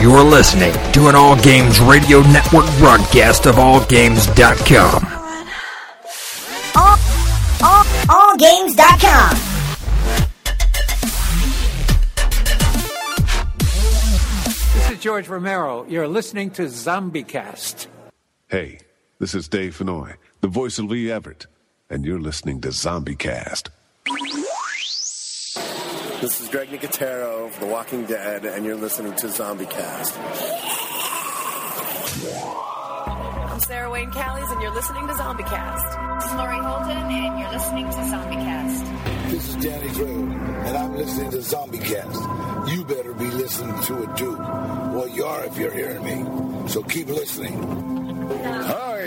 You're listening to an All Games Radio Network broadcast of AllGames.com. All, all, AllGames.com. This is George Romero. You're listening to ZombieCast. Hey, this is Dave Fennoy, the voice of Lee Everett, and you're listening to ZombieCast. This is Greg Nicotero of The Walking Dead, and you're listening to ZombieCast. I'm Sarah Wayne Callies, and you're listening to ZombieCast. This is Lori Holden, and you're listening to ZombieCast. This is Danny Trejo, and I'm listening to ZombieCast. You better be listening to it too. Well, you are if you're hearing me. So keep listening. Hi,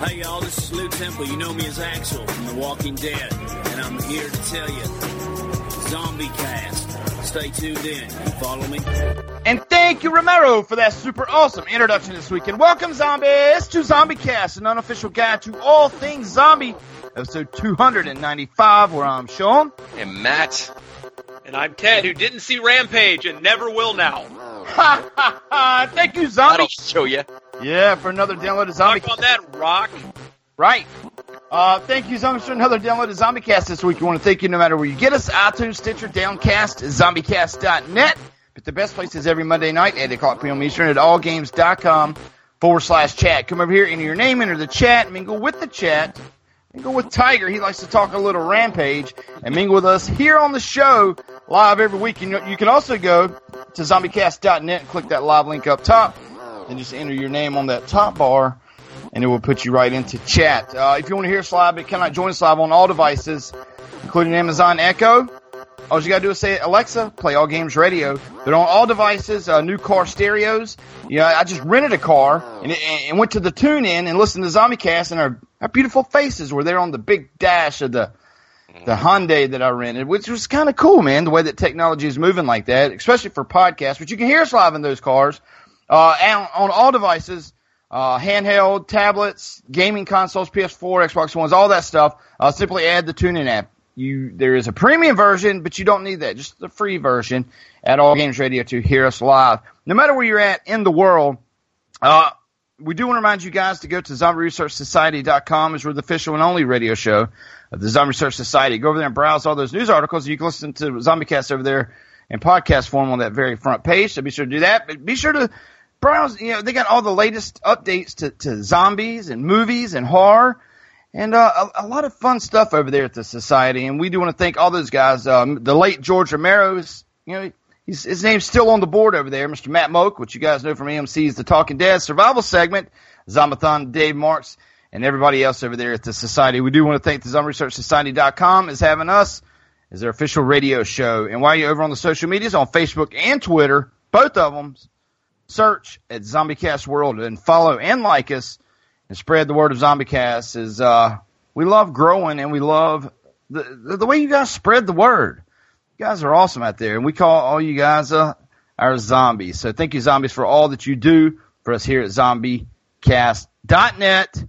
Hey y'all, this is Lew Temple. You know me as Axel from The Walking Dead, and I'm here to tell you, Zombie Cast. Stay tuned in. You follow me? And thank you, Romero, for that super awesome introduction this week. And welcome, zombies, to Zombie Cast, an unofficial guide to all things zombie. Episode 295, where I'm Sean. And Matt. And I'm Ted, who didn't see Rampage and never will now. Ha ha ha! Thank you, zombie. That'll show you. Yeah, for another download of Zombie. Talk on that, Rock. Right. Uh, thank you, zombies, for another download of ZombieCast this week. We want to thank you no matter where you get us, iTunes, Stitcher, Downcast, ZombieCast.net. But the best place is every Monday night at 8 o'clock p.m. Eastern at allgames.com forward slash chat. Come over here, enter your name, enter the chat, mingle with the chat. Mingle with Tiger. He likes to talk a little rampage and mingle with us here on the show live every week. Know, you can also go to zombiecast.net and click that live link up top and just enter your name on that top bar and it will put you right into chat. Uh, if you want to hear us live, cannot join us live on all devices, including Amazon Echo, all you gotta do is say, Alexa, play All Games Radio. They're on all devices, uh, new car stereos. Yeah, I just rented a car and, and went to the tune in and listened to ZombieCast and our, our beautiful faces were there on the big dash of the, the Hyundai that I rented, which was kind of cool, man, the way that technology is moving like that, especially for podcasts, but you can hear us live in those cars, uh, on all devices, uh, handheld, tablets, gaming consoles, PS4, Xbox Ones, all that stuff. Uh, simply add the TuneIn app. You, there is a premium version, but you don't need that. Just the free version at All Games Radio to hear us live. No matter where you're at in the world, uh, we do want to remind you guys to go to zombieresearchsociety.com as we're the official and only radio show of the Zombie Research Society. Go over there and browse all those news articles. You can listen to ZombieCast over there in podcast form on that very front page. So be sure to do that. But be sure to browse, you know, they got all the latest updates to, to zombies and movies and horror and uh, a, a, lot of fun stuff over there at the society. And we do want to thank all those guys. Um, the late George Romero is, you know, his name's still on the board over there. Mr. Matt Mogk, which you guys know from AMC's The Talking Dead Survival segment, Zombathon, Dave Marks, and everybody else over there at the society. We do want to thank the ZombieResearchSociety.com is having us as their official radio show. And while you're over on the social medias on Facebook and Twitter, both of them, search at ZombieCast World and follow and like us and spread the word of ZombieCast. Is uh, we love growing and we love the, the the way you guys spread the word. You guys are awesome out there, and we call all you guys uh, our zombies. So thank you, zombies, for all that you do for us here at ZombieCast.net.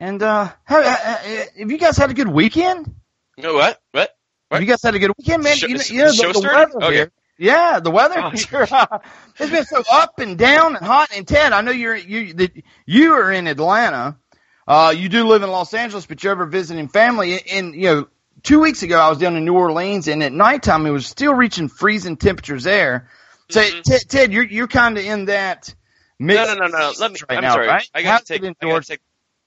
And uh, have, uh, uh, uh, have you guys had a good weekend? No, what? What? Have you guys had a good weekend, man? Show- you know, know, the, the weather Okay. here. Yeah, the weather Oh, it's been so up and down and hot. And Ted, I know you're you that you are in Atlanta. Uh, you do live in Los Angeles, but you're ever visiting family. And you know, two weeks ago I was down in New Orleans, and at nighttime it was still reaching freezing temperatures there. So mm-hmm. Ted, Ted, you're you're kind of in that. No, no, no, no. Let me. right I'm now, sorry. right? I got to take. I got to take.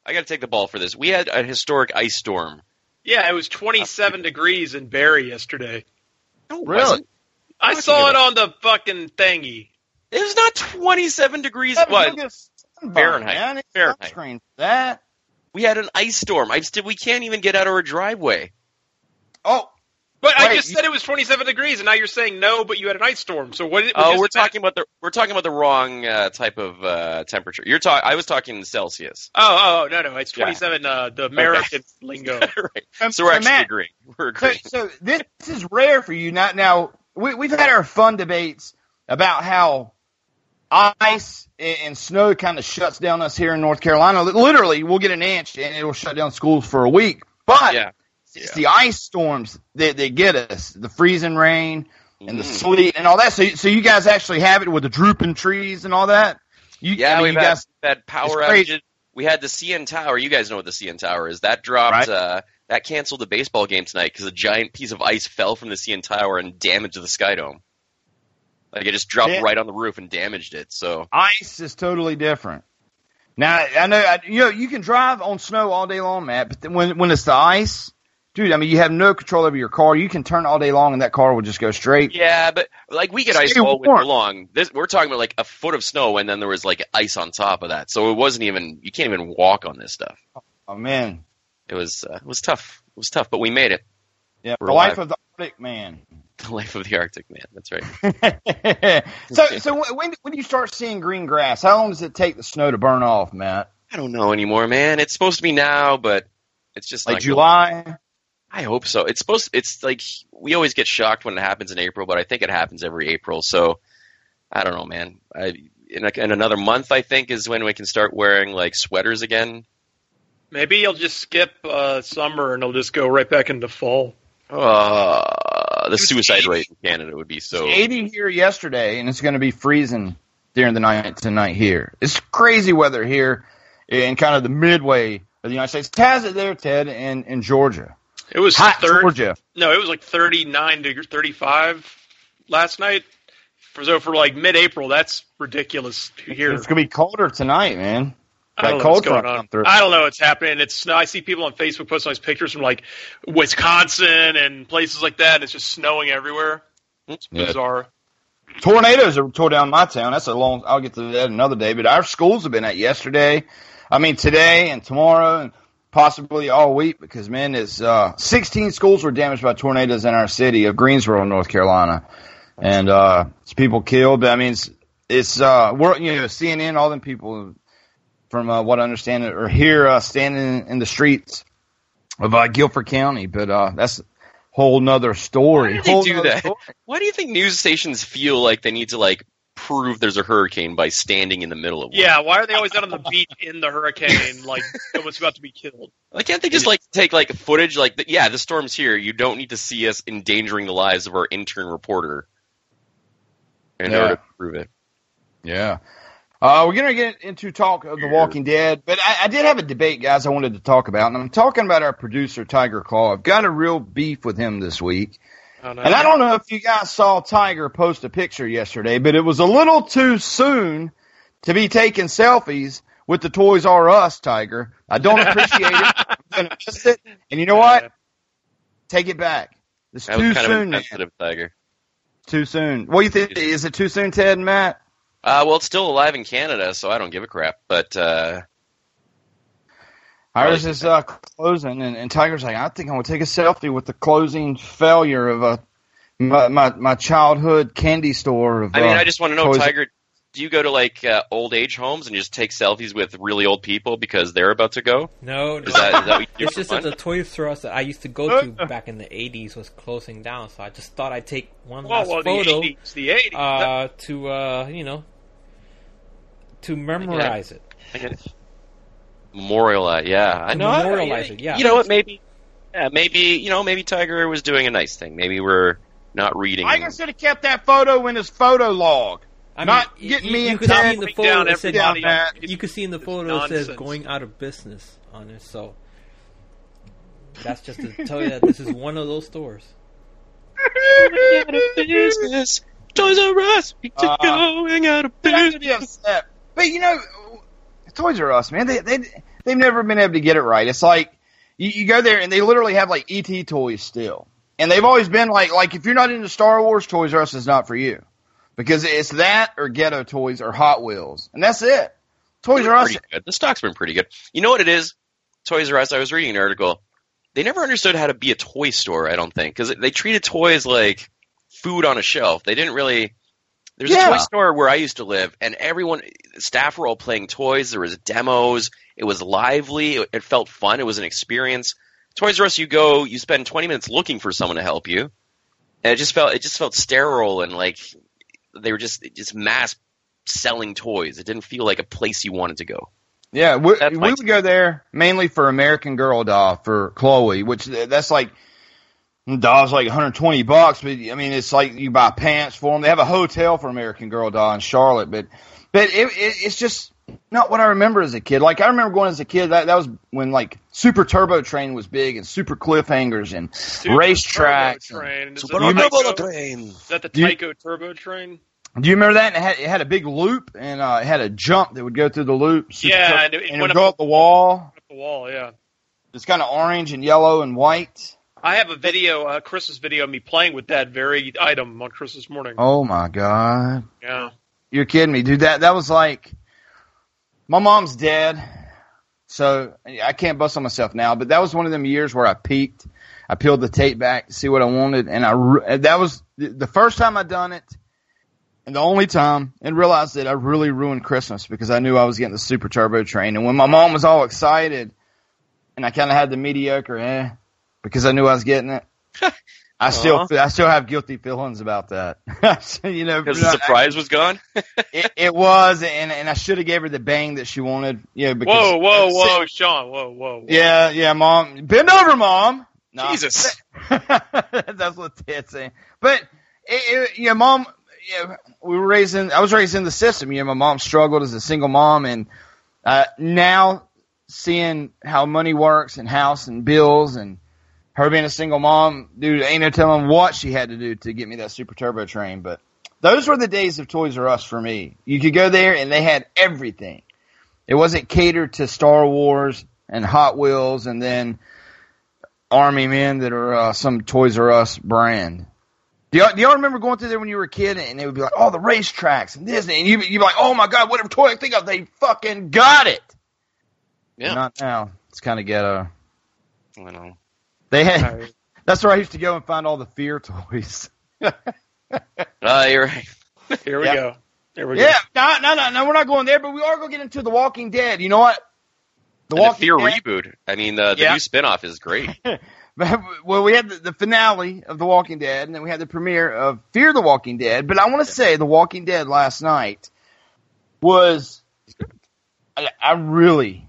I got to take the ball for this. We had a historic ice storm. Yeah, it was 27 degrees in Barrie yesterday. No, Really? I saw it on the fucking thingy. It was not 27 degrees. What? look at sunburn, Fahrenheit. man. It's Fahrenheit. sunscreen that. We had an ice storm. I just we can't even get out of our driveway. Oh, But I just said it was 27 degrees, and now you're saying no, but you had an ice storm. So what? Oh, what we're is that? talking about the we're talking about the wrong uh, type of uh, temperature. You're talking. I was talking in Celsius. Oh, oh, no, no, it's Yeah. 27. Uh, the American lingo. right. So we're so actually Matt- agreeing. We're agreeing. so this is rare for you. Not now we, we've had our fun debates about how ice and, and snow kind of shuts down us here in North Carolina. Literally, we'll get an inch and it'll shut down schools for a week. But yeah. It's the ice storms that, that get us, the freezing rain and the Mm. sleet and all that. So, so you guys actually have it with the drooping trees and all that. You, Yeah, I mean, we've had, guys. had power outages. We had the CN Tower. You guys know what the CN Tower is. That dropped. Right. Uh, that canceled the baseball game tonight because a giant piece of ice fell from the CN Tower and damaged the Sky Dome. Like it just dropped Yeah. right on the roof and damaged it. So Ice is totally different. Now I know I, you know you can drive on snow all day long, Matt, but when when it's the ice, dude, I mean you have no control over your car. You can turn all day long and that car will just go straight. yeah, but like we get ice Stay all winter long. This we're talking about like a foot of snow and then there was like ice on top of that. So it wasn't even you can't even walk on this stuff. Oh man, It was uh, it was tough. It was tough, but we made it. yeah, We're the life of the Arctic man. The life of the Arctic man. That's right. so so when- when do you start seeing green grass? How long does it take the snow to burn off, Matt? I don't know anymore, man. It's supposed to be now, but it's just Like July? I hope so. It's supposed. It's like we always get shocked when it happens in April, but I think it happens every April. So I don't know, man. I, in, like, in another month, I think is when we can start wearing like sweaters again. Maybe you'll just skip uh, summer and it'll just go right back into fall. Uh, the suicide rate in Canada would be so. It's 80 here yesterday, and it's going to be freezing during the night tonight here. It's crazy weather here in kind of the midway of the United States. Has it there, Ted, in, in Georgia? It was Hot third. Georgia. No, it was like 39 to 35 last night. For, so for like mid-April, that's ridiculous here. It's going to be colder tonight, man. I don't know what's cold going front on. I don't know what's happening. It's snow. I see people on Facebook posting all these pictures from like Wisconsin and places like that. And it's just snowing everywhere. It's Yeah. bizarre. Tornadoes are tore down my town. That's a long. I'll get to that another day. But our schools have been at yesterday. I mean today and tomorrow and possibly all week because man, it's uh, 16 schools were damaged by tornadoes in our city of Greensboro, North Carolina, and uh, it's people killed. I mean, it's, it's uh, we're you know CNN, all them people from uh, what I understand are here uh, standing in the streets of uh, Guilford County. But uh, that's a whole nother story. Why do they do that? story. Why do you think news stations feel like they need to like prove there's a hurricane by standing in the middle of one? Yeah, why are they always out on the beach in the hurricane, like someone's about to be killed? Why can't they just like take like footage like the, yeah the storm's here you don't need to see us endangering the lives of our intern reporter in Yeah. order to prove it. Yeah. Uh, we're going to get into talk of The Walking Dead, but I, I did have a debate, guys, I wanted to talk about, and I'm talking about our producer, Tiger Claw. I've got a real beef with him this week. Oh, no. And I don't know if you guys saw Tiger post a picture yesterday, but it was a little too soon to be taking selfies with the Toys R Us, Tiger. I don't appreciate it. I'm to miss it. And you know what? Take it back. It's That too soon. Tiger. Too soon. What do you think? Is it too soon, Ted and Matt? Uh, well, it's still alive in Canada, so I don't give a crap. But uh, Ours is uh, closing, and, and Tiger's like, I think I'm gonna take a selfie with the closing failure of a my my, my childhood candy store. Of, I mean, uh, I just want to know, Toys- Tiger, do you go to like uh, old age homes and just take selfies with really old people because they're about to go? No, Is that, is that what it's for just that the Toys R Us that I used to go to back in the '80s was closing down, so I just thought I'd take one Well, last well, the photo 80s, the 80s. uh, to uh, you know to memorize it. I. Memorialize, yeah, I know. I- memorialize it, yeah. You know what? Maybe, yeah, maybe you know, maybe Tiger was doing a nice thing. Maybe we're not reading. Tiger should have kept that photo in his photo log. I not mean, getting you, me you and could see in the photo it said, everybody on- you could see in the photo it says going out of business on it. So that's just to tell you that this is one of those stores. out of business. Toys R Us, we Uh, going out of business. upset. But you know, Toys R Us, man, they they they've never been able to get it right. It's like you, you go there and they literally have like ET toys still, and they've always been like like if you're not into Star Wars, Toys R Us is not for you because it's that or Ghetto Toys or Hot Wheels, and that's it. Toys R Us, good. The stock's been pretty good. You know what it is? Toys R Us. I was reading an article. They never understood how to be a toy store. I don't think because they treated toys like food on a shelf. They didn't really. There's a toy store where I used to live, and everyone, staff were all playing toys. There was demos. It was lively. It, it felt fun. It was an experience. Toys R Us, you go, you spend 20 minutes looking for someone to help you, and it just felt it just felt sterile and like they were just just mass selling toys. It didn't feel like a place you wanted to go. Yeah, we, we would go there mainly for American Girl doll for Chloe, which that's like dolls like 120 bucks, but I mean it's like you buy pants for them. They have a hotel for American Girl doll in Charlotte, but but it, it it's just not what I remember as a kid. Like I remember going as a kid that that was when like Super Turbo Train was big and Super Cliffhangers and Super racetracks. Turbo Train. Is, Super that the Turbo Tyco, Train. is that the Do you- Tyco Turbo Train? Do you remember that? And it had, it had a big loop and uh, it had a jump that would go through the loop. Super Yeah, Tur- and it- it and it went would go up- up the wall. Up the wall, yeah. It's kind of orange and yellow and white. I have a video, a Christmas video of me playing with that very item on Christmas morning. Oh my god. Yeah. You're kidding me, dude. That that was like my mom's dead. So I can't bust on myself now, but that was one of them years where I peaked. I peeled the tape back to see what I wanted and I that was the- the first time I done it and the only time and realized that I really ruined Christmas because I knew I was getting the super turbo train and when my mom was all excited and I kind of had the mediocre eh because I knew I was getting it. I still. I still have guilty feelings about that. you know, Because the surprise was gone. it, it was, and and I should have gave her the bang that she wanted. Yeah, because Whoa, whoa, whoa, Sean, whoa, whoa, whoa. Yeah, yeah, mom, bend over, mom. No. Jesus. That's what Ted's saying. But it, it, yeah, mom. Yeah, we were raised in. I was raised in the system. You know, my mom struggled as a single mom, and uh, now seeing how money works and house and bills and her being a single mom, dude, ain't no telling what she had to do to get me that super turbo train. But those were the days of Toys R Us for me. You could go there and they had everything. It wasn't catered to Star Wars and Hot Wheels and then Army Men that are uh, some Toys R Us brand. Do y'all, do y'all remember going through there when you were a kid and they would be like, oh, the racetracks and Disney, and you, you'd be like, oh my god, whatever toy I think of, they fucking got it. Yeah. Not now. It's kind of ghetto. I know. They had. That's where I used to go and find all the fear toys. Uh, you're right. Here we Yeah. go. Here we Yeah, go. no, no, no, no, we're not going there, but we are going to get into The Walking Dead. You know what? The And the Fear Dead. reboot. I mean, the, the Yeah. new spinoff is great. well, we had the, the finale of The Walking Dead, and then we had the premiere of Fear the Walking Dead. But I want to say The Walking Dead last night was, I, I really,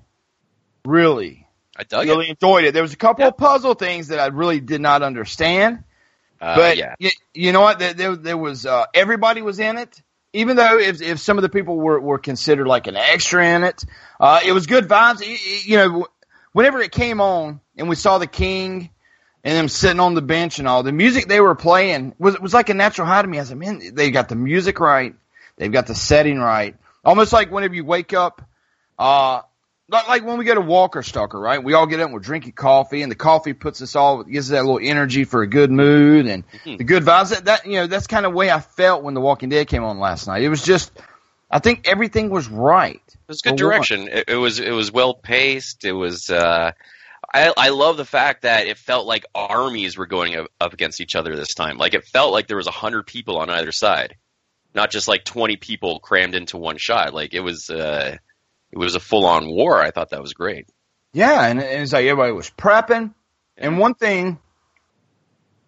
really, I dug really enjoyed it. There was a couple of puzzle things that I really did not understand. Uh, but yeah. you, you know what? There, there, there was uh, everybody was in it. Even though if if some of the people were, were considered like an extra in it, uh, it was good vibes. You, you know, whenever it came on and we saw the king and them sitting on the bench and all, the music they were playing was was like a natural high to me. I said, man, they got the music right, they've got the setting right. Almost like whenever you wake up, uh, like when we go to Walker Stalker, right? We all get up and we're drinking coffee, and the coffee puts us all gives us that little energy for a good mood and Mm-hmm. the good vibes. That, that you know, that's kind of way I felt when The Walking Dead came on last night. It was just, I think everything was right. It was good direction. It, it was it was well paced. It was. Uh, I I love the fact that it felt like armies were going up, up against each other this time. Like it felt like there was a hundred people on either side. not just like 20 people crammed into one shot. Like it was, uh, it was a full on war. I thought that was great. Yeah, and, and it's like everybody was prepping. And one thing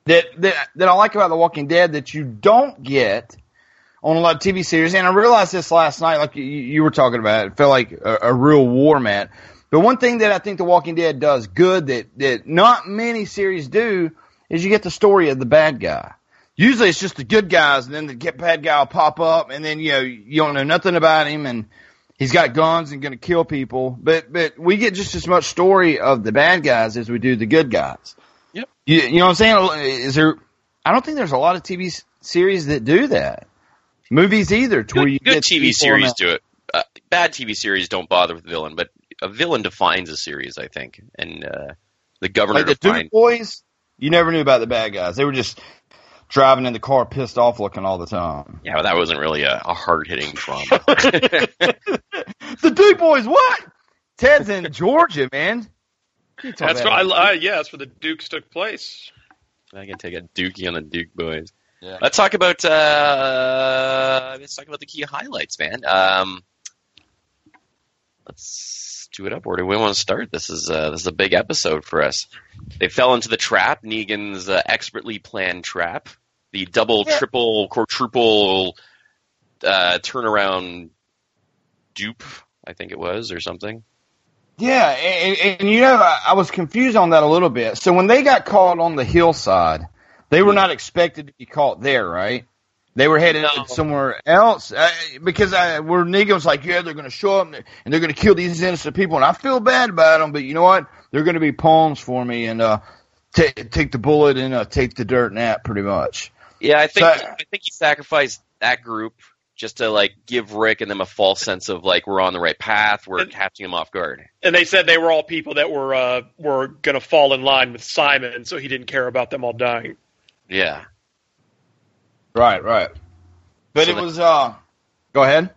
that, that that I like about The Walking Dead that you don't get on a lot of TV series, and I realized this last night, like you, you were talking about, it felt like a, a real war, man. But one thing that I think The Walking Dead does good that that not many series do is you get the story of the bad guy. Usually it's just the good guys, and then the get bad guy will pop up, and then you know you don't know nothing about him, and he's got guns and going to kill people. But but we get just as much story of the bad guys as we do the good guys. Yep. You, you know what I'm saying? Is there? I don't think there's a lot of TV series that do that. Movies either, to where you Good get TV series do it. Uh, bad TV series don't bother with the villain, but a villain defines a series, I think. And uh, the governor Like the. Duke boys, you never knew about the bad guys. They were just driving in the car, pissed off looking all the time. Yeah, but that wasn't really a, a hard hitting drama. The Duke boys, what? Ted's in Georgia, man. That's about- where I, I, yeah, that's where the Dukes took place. I can take a dookie on the Duke boys. Yeah. Let's talk about uh, let's talk about the key highlights, man. Um, let's do it up. Where do we want to start? This is uh, this is a big episode for us. They fell into the trap, Negan's uh, expertly planned trap, the double, triple, quadruple uh, turnaround dupe. I think it was or something. Yeah, and, and, and you know, I, I was confused on that a little bit. So when they got caught on the hillside, they were not expected to be caught there, right? They were headed somewhere else uh, because I, where Negan was like, "Yeah, they're going to show up and they're, they're going to kill these innocent people," and I feel bad about them, but you know what? They're going to be pawns for me and uh, ta take the bullet and uh, take the dirt nap, pretty much. Yeah, I think So- I think he sacrificed that group just to like give Rick and them a false sense of like we're on the right path, we're catching them off guard. And they said they were all people that were uh, were going to fall in line with Simon, so he didn't care about them all dying. Yeah. Right, right. But So it the- was. uh Go ahead.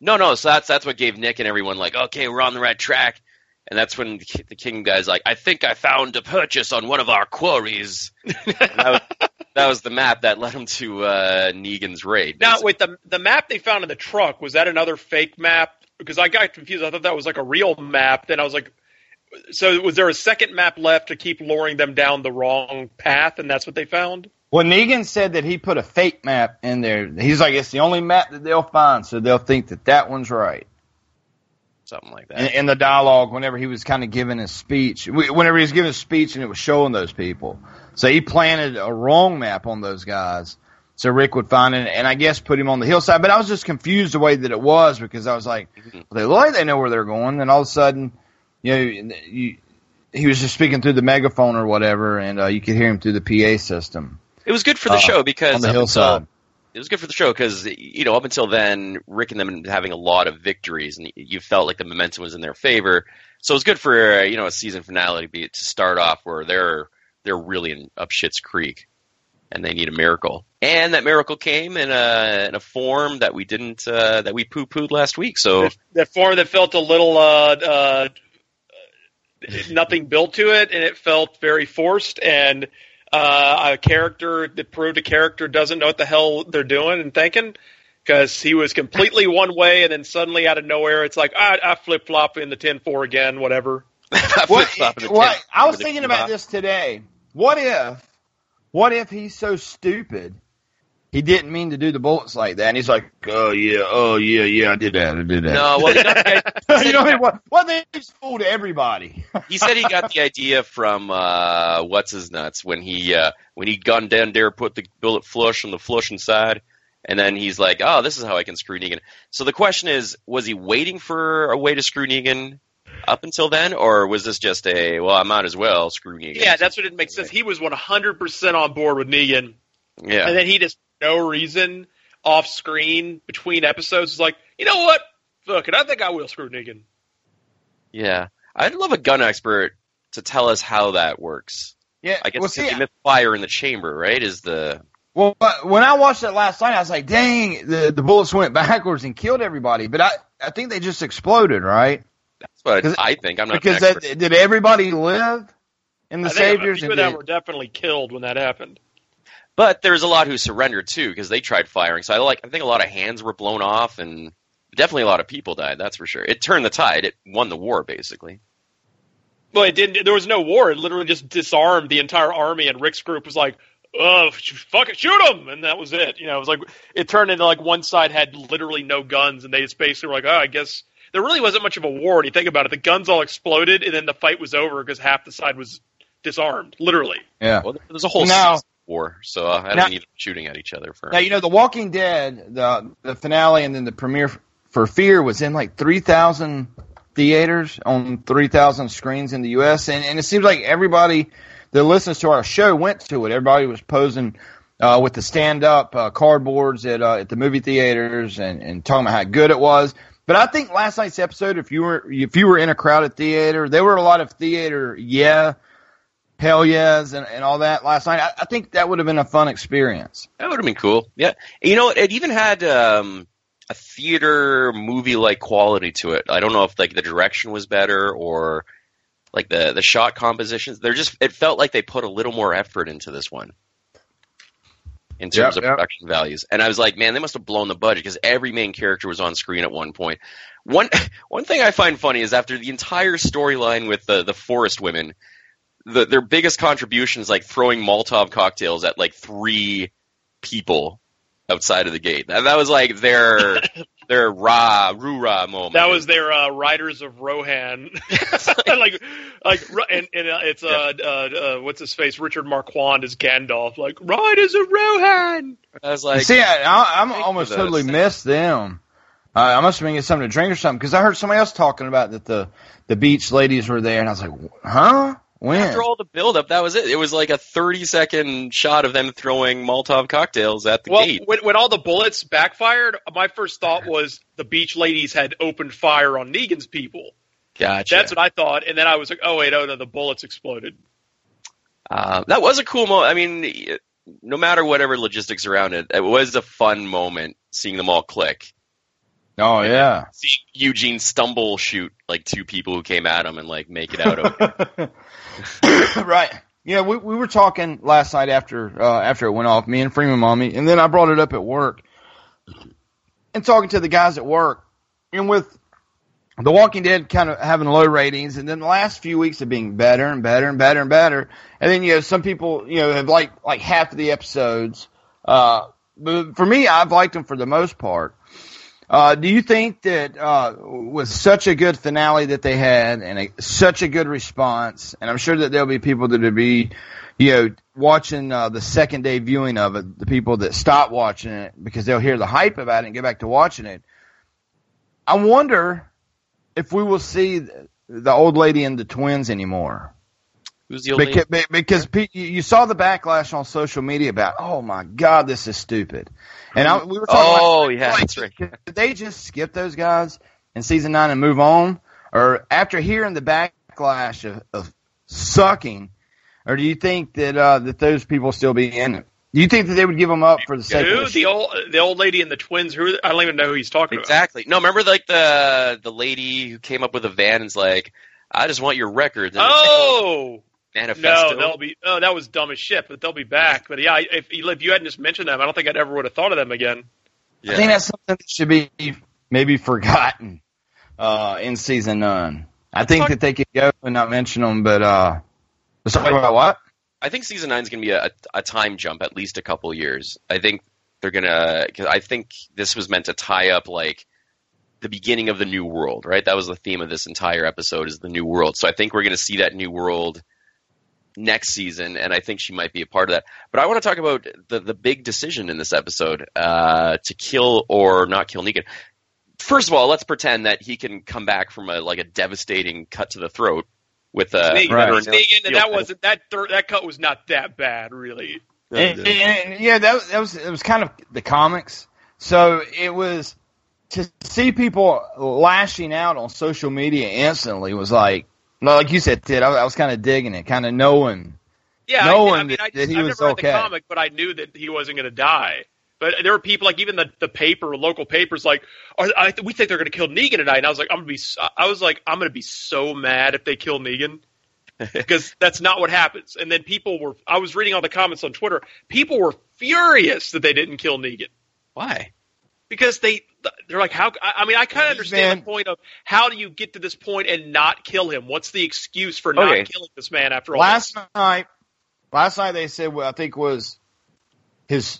No, no. So that's that's what gave Nick and everyone like, okay, we're on the right track. And that's when the King guy's like, I think I found a purchase on one of our quarries. That, was, that was the map that led him to uh, Negan's raid. Now, wait, the the map they found in the truck was that another fake map? Because I got confused. I thought that was like a real map. Then I was like, so was there a second map left to keep luring them down the wrong path, and that's what they found? Well, Negan said that he put a fake map in there. He's like, it's the only map that they'll find, so they'll think that that one's right. Something like that. In, in the dialogue, whenever he was kind of giving his speech, wh- whenever he was giving his speech and it was showing those people. So he planted a wrong map on those guys. So Rick would find it, and I guess put him on the hillside. But I was just confused the way that it was because I was like, mm-hmm. they look like they know where they're going. And all of a sudden, you know, you, he was just speaking through the megaphone or whatever, and uh, you could hear him through the PA system. It was good for the Uh, show because on the hillside. until- it was good for the show because you know up until then Rick and them having a lot of victories and you felt like the momentum was in their favor. So it was good for uh, you know a season finale to be to start off where they're they're really in up shit's creek and they need a miracle. And that miracle came in a in a form that we didn't uh, that we poo pooed last week. So That, that form that felt a little uh, uh, nothing built to it, and it felt very forced. And uh, a character that proved a character doesn't know what the hell they're doing and thinking. Because he was completely one way, and then suddenly out of nowhere, it's like I, I flip flop in the ten four again, whatever. What, what, I was thinking about this today. What if, what if he's so stupid, he didn't mean to do the bullets like that, and he's like, oh yeah, oh yeah, yeah, I did that, I did that. No, well, he got you know what I mean? What, what they just fooled everybody. he said he got the idea from uh, what's his nuts when he uh, when he gunned down there, put the bullet flush on the flush inside, and then he's like, "Oh, this is how I can screw Negan." So the question is, was he waiting for a way to screw Negan up until then, or was this just a well, I might as well screw Negan? Yeah, that's what didn't make sense. He was one hundred percent on board with Negan. yeah. And then he just no reason off screen between episodes is like, you know what? Fuck it, I think I will screw Negan. yeah. I'd love a gun expert to tell us how that works. Yeah, I guess well, it's see, the misfire in the chamber, right? Is the Well, when I watched it last night, I was like, dang, the, the bullets went backwards and killed everybody. But I, I think they just exploded, right? that's what I think. I'm not Because an that, did everybody live in the I think Saviors? people that did- were definitely killed when that happened. But there's a lot who surrendered too because they tried firing. So I like I think a lot of hands were blown off and definitely a lot of people died. That's for sure. It turned the tide. It won the war basically. Well, it didn't. There was no war. It literally just disarmed the entire army, and Rick's group was like, "Oh, fuck it, shoot them!" And that was it. You know, it was like it turned into like one side had literally no guns, and they just basically were like, "Oh, I guess." There really wasn't much of a war when you think about it. The guns all exploded, and then the fight was over because half the side was disarmed, literally. Yeah. Well, there's a whole Now- war, so uh, I don't need them shooting at each other for. Now you know The Walking Dead, the the finale, and then the premiere for Fear was in like three thousand theaters on three thousand screens in the U.S. and and it seems like everybody that listens to our show went to it. Everybody was posing uh, with the stand up uh, cardboards at uh, at the movie theaters and and talking about how good it was. But I think last night's episode, if you were if you were in a crowded theater, there were a lot of theater yeah. Hell yes, and, and all that last night. I, I think that would have been a fun experience. That would have been cool. Yeah. You know, it even had um, a theater movie like quality to it. I don't know if like the direction was better or like the the shot compositions. They're just it felt like they put a little more effort into this one in terms Yep, of yep. production values. And I was like, man, they must have blown the budget because every main character was on screen at one point. One one thing I find funny is after the entire storyline with the the forest women, the, their biggest contribution is like throwing Molotov cocktails at like three people outside of the gate. That, that was like their their rah rah moment. That was their uh, Riders of Rohan, like, like, and, and uh, it's uh, uh, uh, what's his face? Richard Marquand is Gandalf, like Riders of Rohan. I was like, See, I, I, I'm almost those. totally missed them. Uh, I must have been getting something to drink or something because I heard somebody else talking about that the the beach ladies were there, and I was like, huh? When? after all the build up, that was it. It was like a thirty second shot of them throwing Molotov cocktails at the Well, gate. when, when all the bullets backfired, my first thought was the beach ladies had opened fire on Negan's people. Gotcha. That's what I thought, and then I was like, oh wait, oh no, the bullets exploded. Uh, that was a cool moment. I mean, no matter whatever logistics around it, it was a fun moment seeing them all click. Oh yeah. Seeing Eugene stumble shoot like two people who came at him and like make it out okay. right. Yeah, we we were talking last night after uh, after it went off, me and Freeman mommy, and then I brought it up at work, and talking to the guys at work, and with The Walking Dead kind of having low ratings, and then the last few weeks of being better and better and better and better, and then you know some people you know have liked like half of the episodes. Uh, but for me, I've liked them for the most part. Uh, do you think that uh, with such a good finale that they had and a, such a good response, and I'm sure that there'll be people that will be, you know, watching uh, the second day viewing of it, the people that stop watching it because they'll hear the hype about it and get back to watching it. I wonder if we will see the, the old lady and the twins anymore. Who's the old lady? Because, because pe- you you saw the backlash on social media about, oh my god, this is stupid. And I, we were talking Oh, about, yeah, like, that's right. Did they just skip those guys in season nine and move on, or after hearing the backlash of, of sucking, or do you think that uh, that those people still be in it? Do you think that they would give them up for the sake of Who? the The old, the old lady and the twins. Who? I don't even know who he's talking about. Exactly. No, remember like the the lady who came up with a van and's like, I just want your records. And it's like, Oh. Manifesto. No, they'll be. Oh, that was dumb as shit. But they'll be back. But yeah, if if you hadn't just mentioned them, I don't think I'd ever would have thought of them again. I think that's something that should be maybe forgotten uh, in season nine. I think that they could go and not mention them, but uh, let's talk about what? I think season nine is going to be a, a time jump, at least a couple years. I think they're gonna. Cause I think this was meant to tie up like the beginning of the new world, right? That was the theme of this entire episode is the new world. So I think we're going to see that new world next season, and I think she might be a part of that. But I want to talk about the the big decision in this episode uh, to kill or not kill Negan. First of all, let's pretend that he can come back from a like a devastating cut to the throat with a Negan, right. Negan, and that wasn't that third, that cut was not that bad, really. And, and- and, yeah, that, that was it was kind of the comics. So it was to see people lashing out on social media instantly was like, no, like you said, Ted. I, I was kind of digging it, kind of knowing. Yeah, knowing I, I mean, that, I that he I've was never okay. read the comic, but I knew that he wasn't going to die. But there were people like even the the paper, local papers, like, Are, I, we think they're going to kill Negan tonight. And I was like, I'm gonna be, I was like, I'm gonna be so mad if they kill Negan. because that's not what happens. And then people were, I was reading all the comments on Twitter. People were furious that they didn't kill Negan. Why? Because they, they're like, how? I mean, I kind of understand man- the point of how do you get to this point and not kill him? What's the excuse for not Okay. killing this man after all? Last night, last night they said what I think was his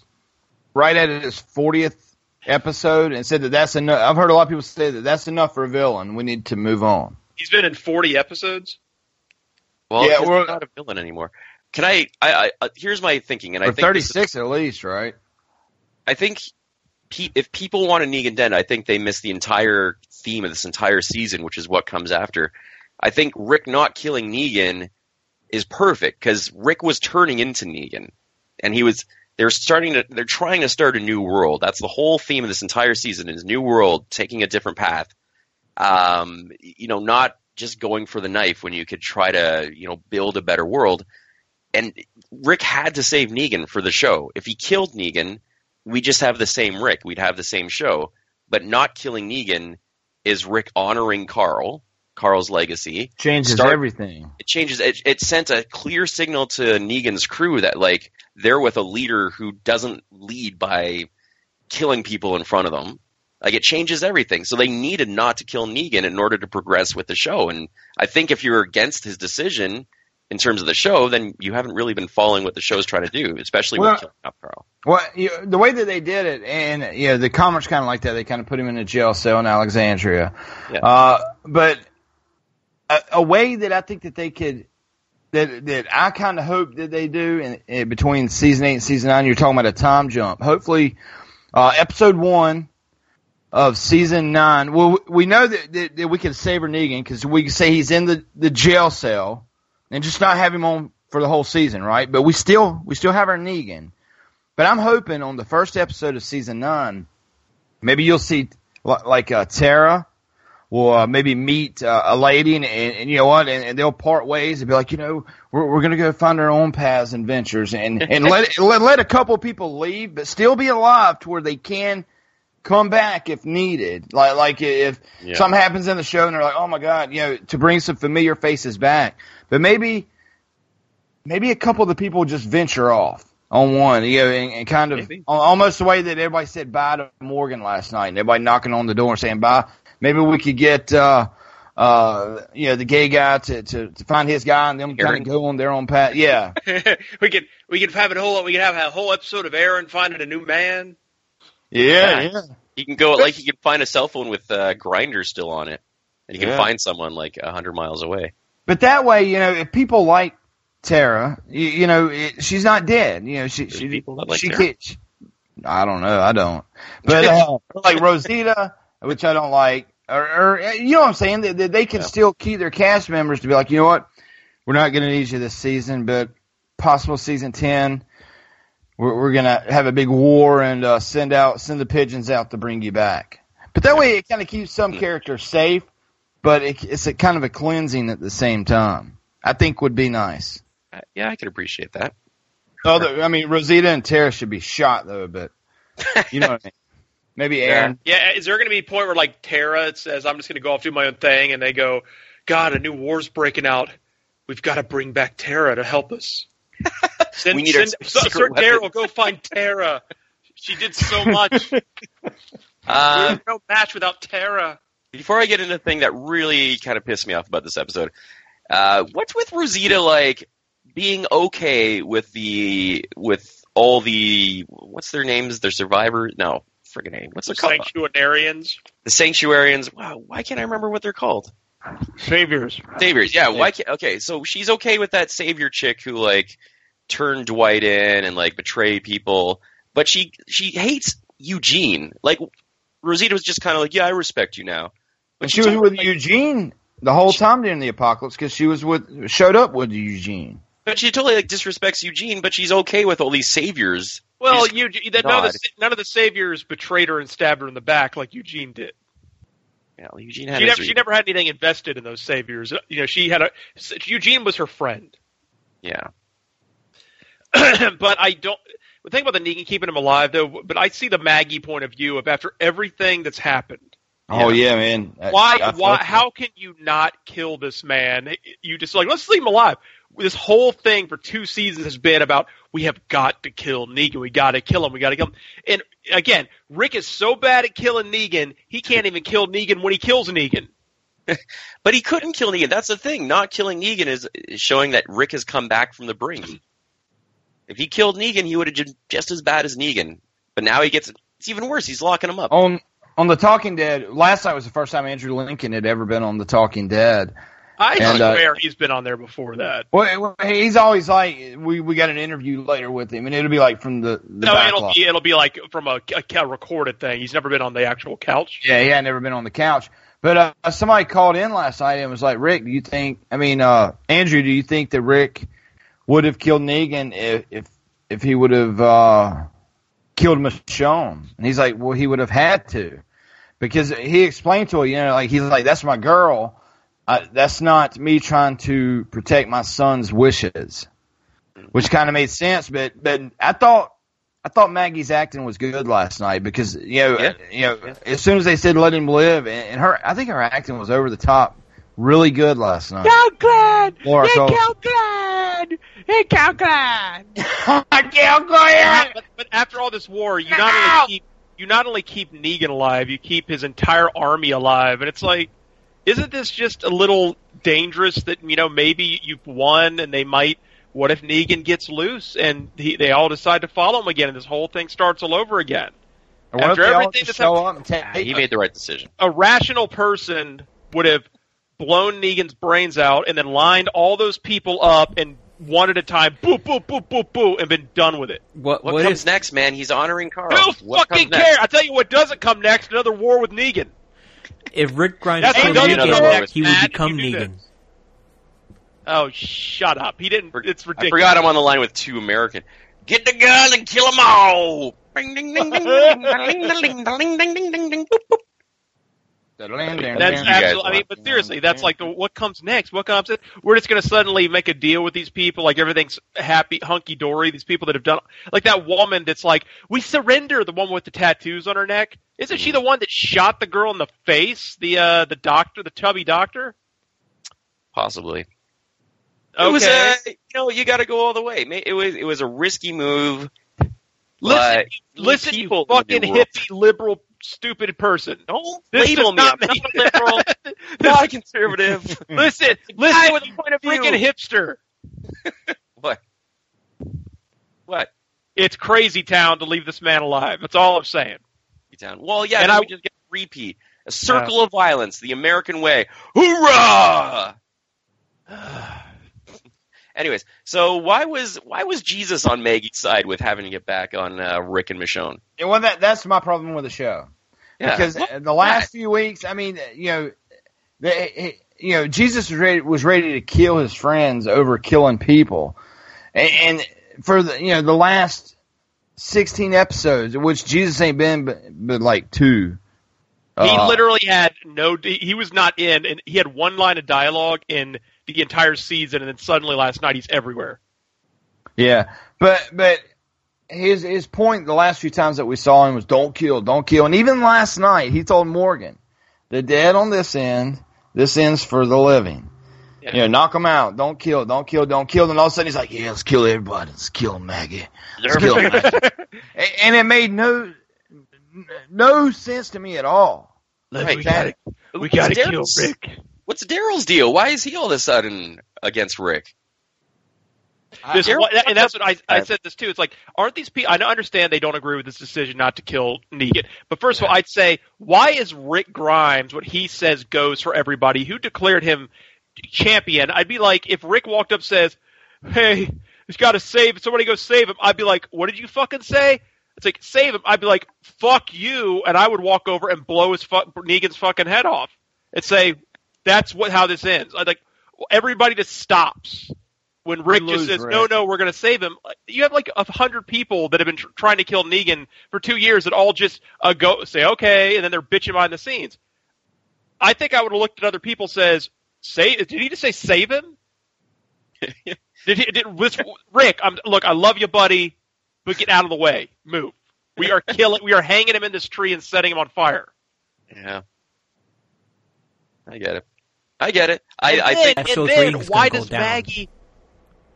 right at his fortieth episode, and said that that's enough. I've heard a lot of people say that that's enough for a villain. We need to move on. He's been in 40 episodes. Well, Yeah, we're- not a villain anymore. Can I? I, I uh, here's my thinking, and I For think thirty this is- six at least, right? I think pe- if people want a Negan dead, I think they miss the entire theme of this entire season, which is what comes after. I think Rick not killing Negan is perfect because Rick was turning into Negan, and he was. They're starting to. They're trying to start a new world. That's the whole theme of this entire season: is new world, taking a different path. Um, you know, not just going for the knife when you could try to, you know, build a better world. And Rick had to save Negan for the show. If he killed Negan, we just have the same Rick. We'd have the same show. But not killing Negan is Rick honoring Carl, Carl's legacy. Changes Start- everything. It changes. It, it sent a clear signal to Negan's crew that like they're with a leader who doesn't lead by killing people in front of them. Like it changes everything. So they needed not to kill Negan in order to progress with the show. And I think if you're against his decision in terms of the show, then you haven't really been following what the show's trying to do, especially Well- with killing off Carl. Well, you, the way that they did it, and you know, the comments kind of like that. They kind of put him in a jail cell in Alexandria. Yeah. Uh, but a, a way that I think that they could, that that I kind of hope that they do in, in between season eight and season nine. You're talking about a time jump. Hopefully, uh, episode one of season nine. Well, we know that, that, that we can savor Negan because we can say he's in the, the jail cell and just not have him on for the whole season, right? But we still we still have our Negan. But I'm hoping on the first episode of season nine, maybe you'll see li- like uh, Tara will uh, maybe meet uh, a lady, and, and, and you know what, and, and they'll part ways and be like, you know, we're we're gonna go find our own paths and ventures, and and let let let a couple people leave, but still be alive to where they can come back if needed. Like like if Yeah. something happens in the show and they're like, oh my god, you know, to bring some familiar faces back, but maybe maybe a couple of the people just venture off on one, you know, and, and kind of Maybe. almost the way that everybody said bye to Morgan last night, and everybody knocking on the door and saying bye. Maybe we could get, uh, uh, you know, the gay guy to, to, to find his guy and them kind of go on their own path. Yeah. we could we could have a whole we could have a whole episode of Aaron finding a new man. Yeah. Yeah. You can go like you can find a cell phone with uh, Grindr still on it, and you can find someone like a hundred miles away. But that way, you know, if people like Tara, you, you know, it, she's not dead. You know, she There's she people that like she Tara. she- I don't know. I don't. But uh, like Rosita, which I don't like, or, or you know what I'm saying? That, that they can Yeah. still keep their cast members to be like, you know what, we're not going to need you this season, but possible season ten, we're, we're going to have a big war and uh, send out send the pigeons out to bring you back. But that way, it kind of keeps some characters safe, but it, it's a kind of a cleansing at the same time. I think would be nice. Uh, yeah, I could appreciate that. Other, I mean, Rosita and Tara should be shot though, but you know what I mean. Maybe Aaron. Yeah, is there going to be a point where like Tara says, "I'm just going to go off do my own thing," and they go, "God, a new war's breaking out. We've got to bring back Tara to help us." Send, We need our send, Sir weapon. Daryl, go find Tara. She did so much. Uh, no match without Tara. Before I get into the thing that really kind of pissed me off about this episode, uh, what's with Rosita like being okay with the with all the what's their names? Their survivors? No, friggin' name. What's The it called? Sanctuarians, The Sanctuarians. Wow, why can't I remember what they're called? saviors. Saviors. Yeah. Why? Can't, okay, so she's okay with that savior chick who like turned Dwight in and like betrayed people, but she she hates Eugene. Like Rosita was just kind of like, yeah, I respect you now. But she was told- with Eugene the whole time during the apocalypse because she was with showed up with Eugene. But she totally like disrespects Eugene, but she's okay with all these saviors. Well, She's you, that none, of God. the, none of the saviors betrayed her and stabbed her in the back like Eugene did. Yeah, Eugene had She never, she never had anything invested in those saviors. Uh, you know, she had a Eugene was her friend. Yeah. but I don't. The thing about the Negan keeping him alive, though, but I see the Maggie point of view of after everything that's happened, Oh yeah, man. I- Why? I why? felt. How can you not kill this man? You just like let's leave him alive. This whole thing for two seasons has been about we have got to kill Negan. We got to kill him. We got to kill him. And again, Rick is so bad at killing Negan, he can't even kill Negan when he kills Negan. But he couldn't kill Negan. That's the thing. Not killing Negan is, is showing that Rick has come back from the brink. If he killed Negan, he would have been just as bad as Negan. But now he gets it's even worse. He's locking him up. on on the Talking Dead. Last night was the first time Andrew Lincoln had ever been on the Talking Dead. I And, uh, swear he's been on there before that. Well, he's always like we we got an interview later with him, and it'll be like from the the No, it'll be it'll be like from a, a, a recorded thing. He's never been on the actual couch. Yeah, yeah, never been on the couch. But uh, somebody called in last night and was like, "Rick, do you think? I mean, uh, Andrew, do you think that Rick would have killed Negan if if, if he would have uh, killed Michonne?" And he's like, "Well, he would have had to, because he explained to her, you know, like he's like, that's my girl. I, that's not me trying to protect my son's wishes." Which kind of made sense, but but I thought I thought Maggie's acting was good last night because you know you know as soon as they said let him live and, and her I think her acting was over the top, really good last night. Glad, Lauren Cohan. Glad, hey, Glad. Glad. But, but after all this war, you not only keep you not only keep Negan alive, you keep his entire army alive, and it's like, isn't this just a little dangerous? That you know maybe you've won, and they might. What if Negan gets loose and he, they all decide to follow him again, and this whole thing starts all over again? Or what After if they all everything just that's show happened- up and take He made the right decision. a rational person would have blown Negan's brains out and then lined all those people up and one at a time, boo, boo, boo, boo, boo, and been done with it. What, What, what comes if next, man? He's honoring Carl. Who What fucking comes care? next? I tell you what doesn't come next: another war with Negan. if Rick Grimes That's killed what Negan, next, he would become Negan. this. Oh, shut up! He didn't. It's I ridiculous. forgot I'm on the line with two American. Get the gun and kill them all. Ding, ding, ding, ding, ding, ding, ding, ding, ding, ding, ding, ding, boop, boop. That's absolutely. I mean, but seriously, that's like the, what comes next. What comes? In? We're just going to suddenly make a deal with these people, like everything's happy, hunky dory. These people that have done, like that woman that's like, we surrender. The one with the tattoos on her neck. Isn't she the one that shot the girl in the face? The uh, the doctor, the chubby doctor. Possibly. Okay. It was a, you know, you got to go all the way. It was, it was a risky move. Listen, but listen, people you fucking new world- hippie liberal stupid person. Don't This label me. not I'm not a liberal, not a conservative. listen, listen with a point of freaking hipster. What? What? It's crazy town to leave this man alive. That's all I'm saying. Town. Well, yeah, And I- we just get a repeat. A circle of violence, the American way. Hoorah! Anyways, so why was why was Jesus on Maggie's side with having to get back on uh, Rick and Michonne? And well, that that's my problem with the show. Yeah. Because the last few weeks, I mean, you know, the, you know, Jesus was ready was ready to kill his friends over killing people, and, and for the you know the last sixteen episodes, which Jesus ain't been but, but like two. He uh, literally had no. He was not in, and he had one line of dialogue in the entire season, and then suddenly last night he's everywhere. Yeah, but but his his point the last few times that we saw him was don't kill, don't kill, and even last night he told Morgan, the dead on this end, this end's for the living. Yeah. You know, knock them out, don't kill, don't kill, don't kill. And all of a sudden he's like, yeah, let's kill everybody, let's kill Maggie, let's kill Maggie. And it made no no sense to me at all. Like, we gotta, we gotta kill Rick. What's Daryl's deal? Why is he all of a sudden against Rick? This, and that's what I, I said this too. It's like, aren't these people? I understand they don't agree with this decision not to kill Negan. But first of all, I'd say, why is Rick Grimes what he says goes for everybody? Who declared him champion? I'd be like, if Rick walked up and says, "Hey, he's got to save somebody, go save him," I'd be like, "What did you fucking say?" It's like save him. I'd be like, "Fuck you," and I would walk over and blow his fu- Negan's fucking head off and say, "That's what how this ends." Like everybody just stops when Rick just lose, says, Rick. "No, no, we're going to save him." You have like a hundred people that have been tr- trying to kill Negan for two years that all just uh, go say okay, and then they're bitching behind the scenes. I think I would have looked at other people says, "Say, did he just say save him?" did he? Did was, Rick? I'm look. I love you, buddy, but get out of the way. Move. We are killing. We are hanging him in this tree and setting him on fire. Yeah. I get it. I get it. I, and I then, think and then why does Maggie?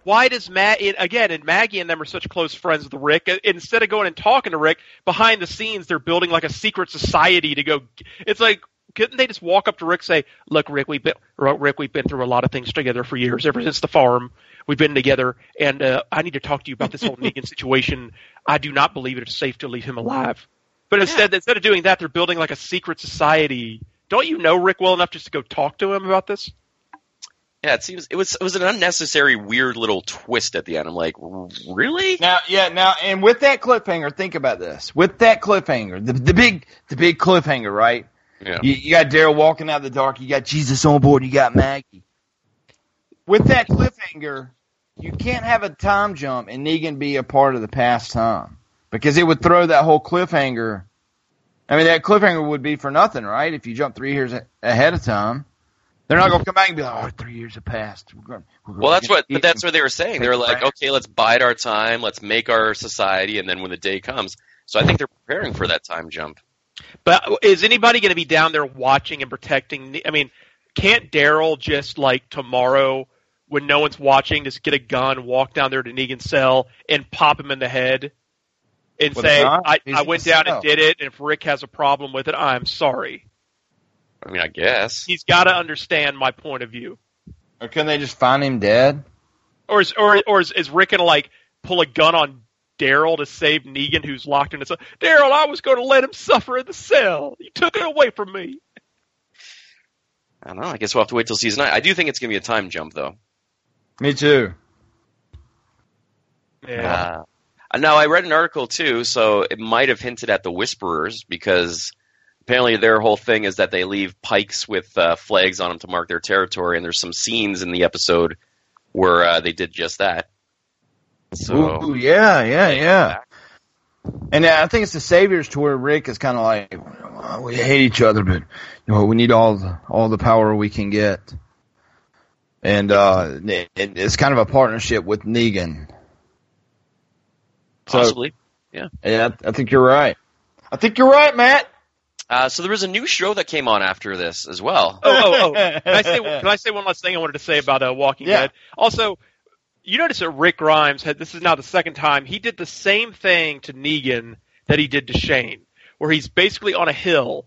Why does Matt again? And Maggie and them are such close friends with Rick. Instead of going and talking to Rick behind the scenes, they're building like a secret society to go. It's like couldn't they just walk up to Rick and say, "Look, Rick, we've been Rick, we've been through a lot of things together for years. Ever since the farm, we've been together, and uh, I need to talk to you about this whole Negan situation. I do not believe it is safe to leave him alive." But instead, yeah. instead of doing that, they're building like a secret society. Don't you know Rick well enough just to go talk to him about this? Yeah, it seems it was it was an unnecessary weird little twist at the end. I'm like, really? Now, yeah, now, and with that cliffhanger, think about this. With that cliffhanger, the the big the big cliffhanger, right? Yeah. You, you got Daryl walking out of the dark. You got Jesus on board. You got Maggie. With that cliffhanger, you can't have a time jump and Negan be a part of the past time because it would throw that whole cliffhanger. I mean, that cliffhanger would be for nothing, right? If you jump three years ahead of time. They're not going to come back and be like, "Oh, three years have passed." We're going, we're going well, that's what, but that's what they were saying. They were like, "Okay, let's bide our time. Let's make our society, and then when the day comes." So I think they're preparing for that time jump. But is anybody going to be down there watching and protecting? I mean, can't Daryl just like tomorrow, when no one's watching, just get a gun, walk down there to Negan's cell, and pop him in the head, and well, say, "I, I went down and did it, and if Rick has a problem with it, I'm sorry." I mean, I guess he's got to understand my point of view. Or can they just find him dead? Or is or or is, is Rick gonna like pull a gun on Daryl to save Negan, who's locked in his cell? Daryl, I was going to let him suffer in the cell. You took it away from me. I don't know. I guess we'll have to wait till season nine. I do think it's going to be a time jump, though. Me too. Yeah. Uh, now I read an article too, so it might have hinted at the Whisperers because apparently their whole thing is that they leave pikes with uh, flags on them to mark their territory, and there's some scenes in the episode where uh, they did just that. So, Ooh, yeah, yeah, yeah. And I think it's the saviors to where Rick is kind of like, we hate each other, but you know we need all the, all the power we can get. And uh, it, it's kind of a partnership with Negan. So, Possibly, yeah. Yeah, I think you're right. I think you're right, Matt. Uh, so there was a new show that came on after this as well. Oh, oh, oh. Can I say, can I say one last thing I wanted to say about uh, Walking yeah. Dead? Also, you notice that Rick Grimes had, this is now the second time, he did the same thing to Negan that he did to Shane, where he's basically on a hill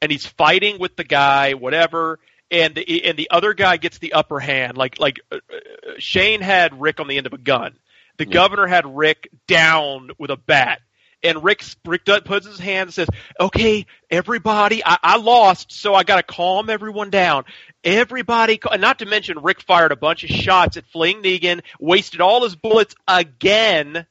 and he's fighting with the guy, whatever, and the, and the other guy gets the upper hand. Like, like, uh, uh Shane had Rick on the end of a gun. The yeah. governor had Rick down with a bat and Rick, Rick puts his hand and says, "Okay, everybody, I, I lost, so I got to calm everyone down. Everybody, not to mention Rick fired a bunch of shots at fleeing Negan, wasted all his bullets again."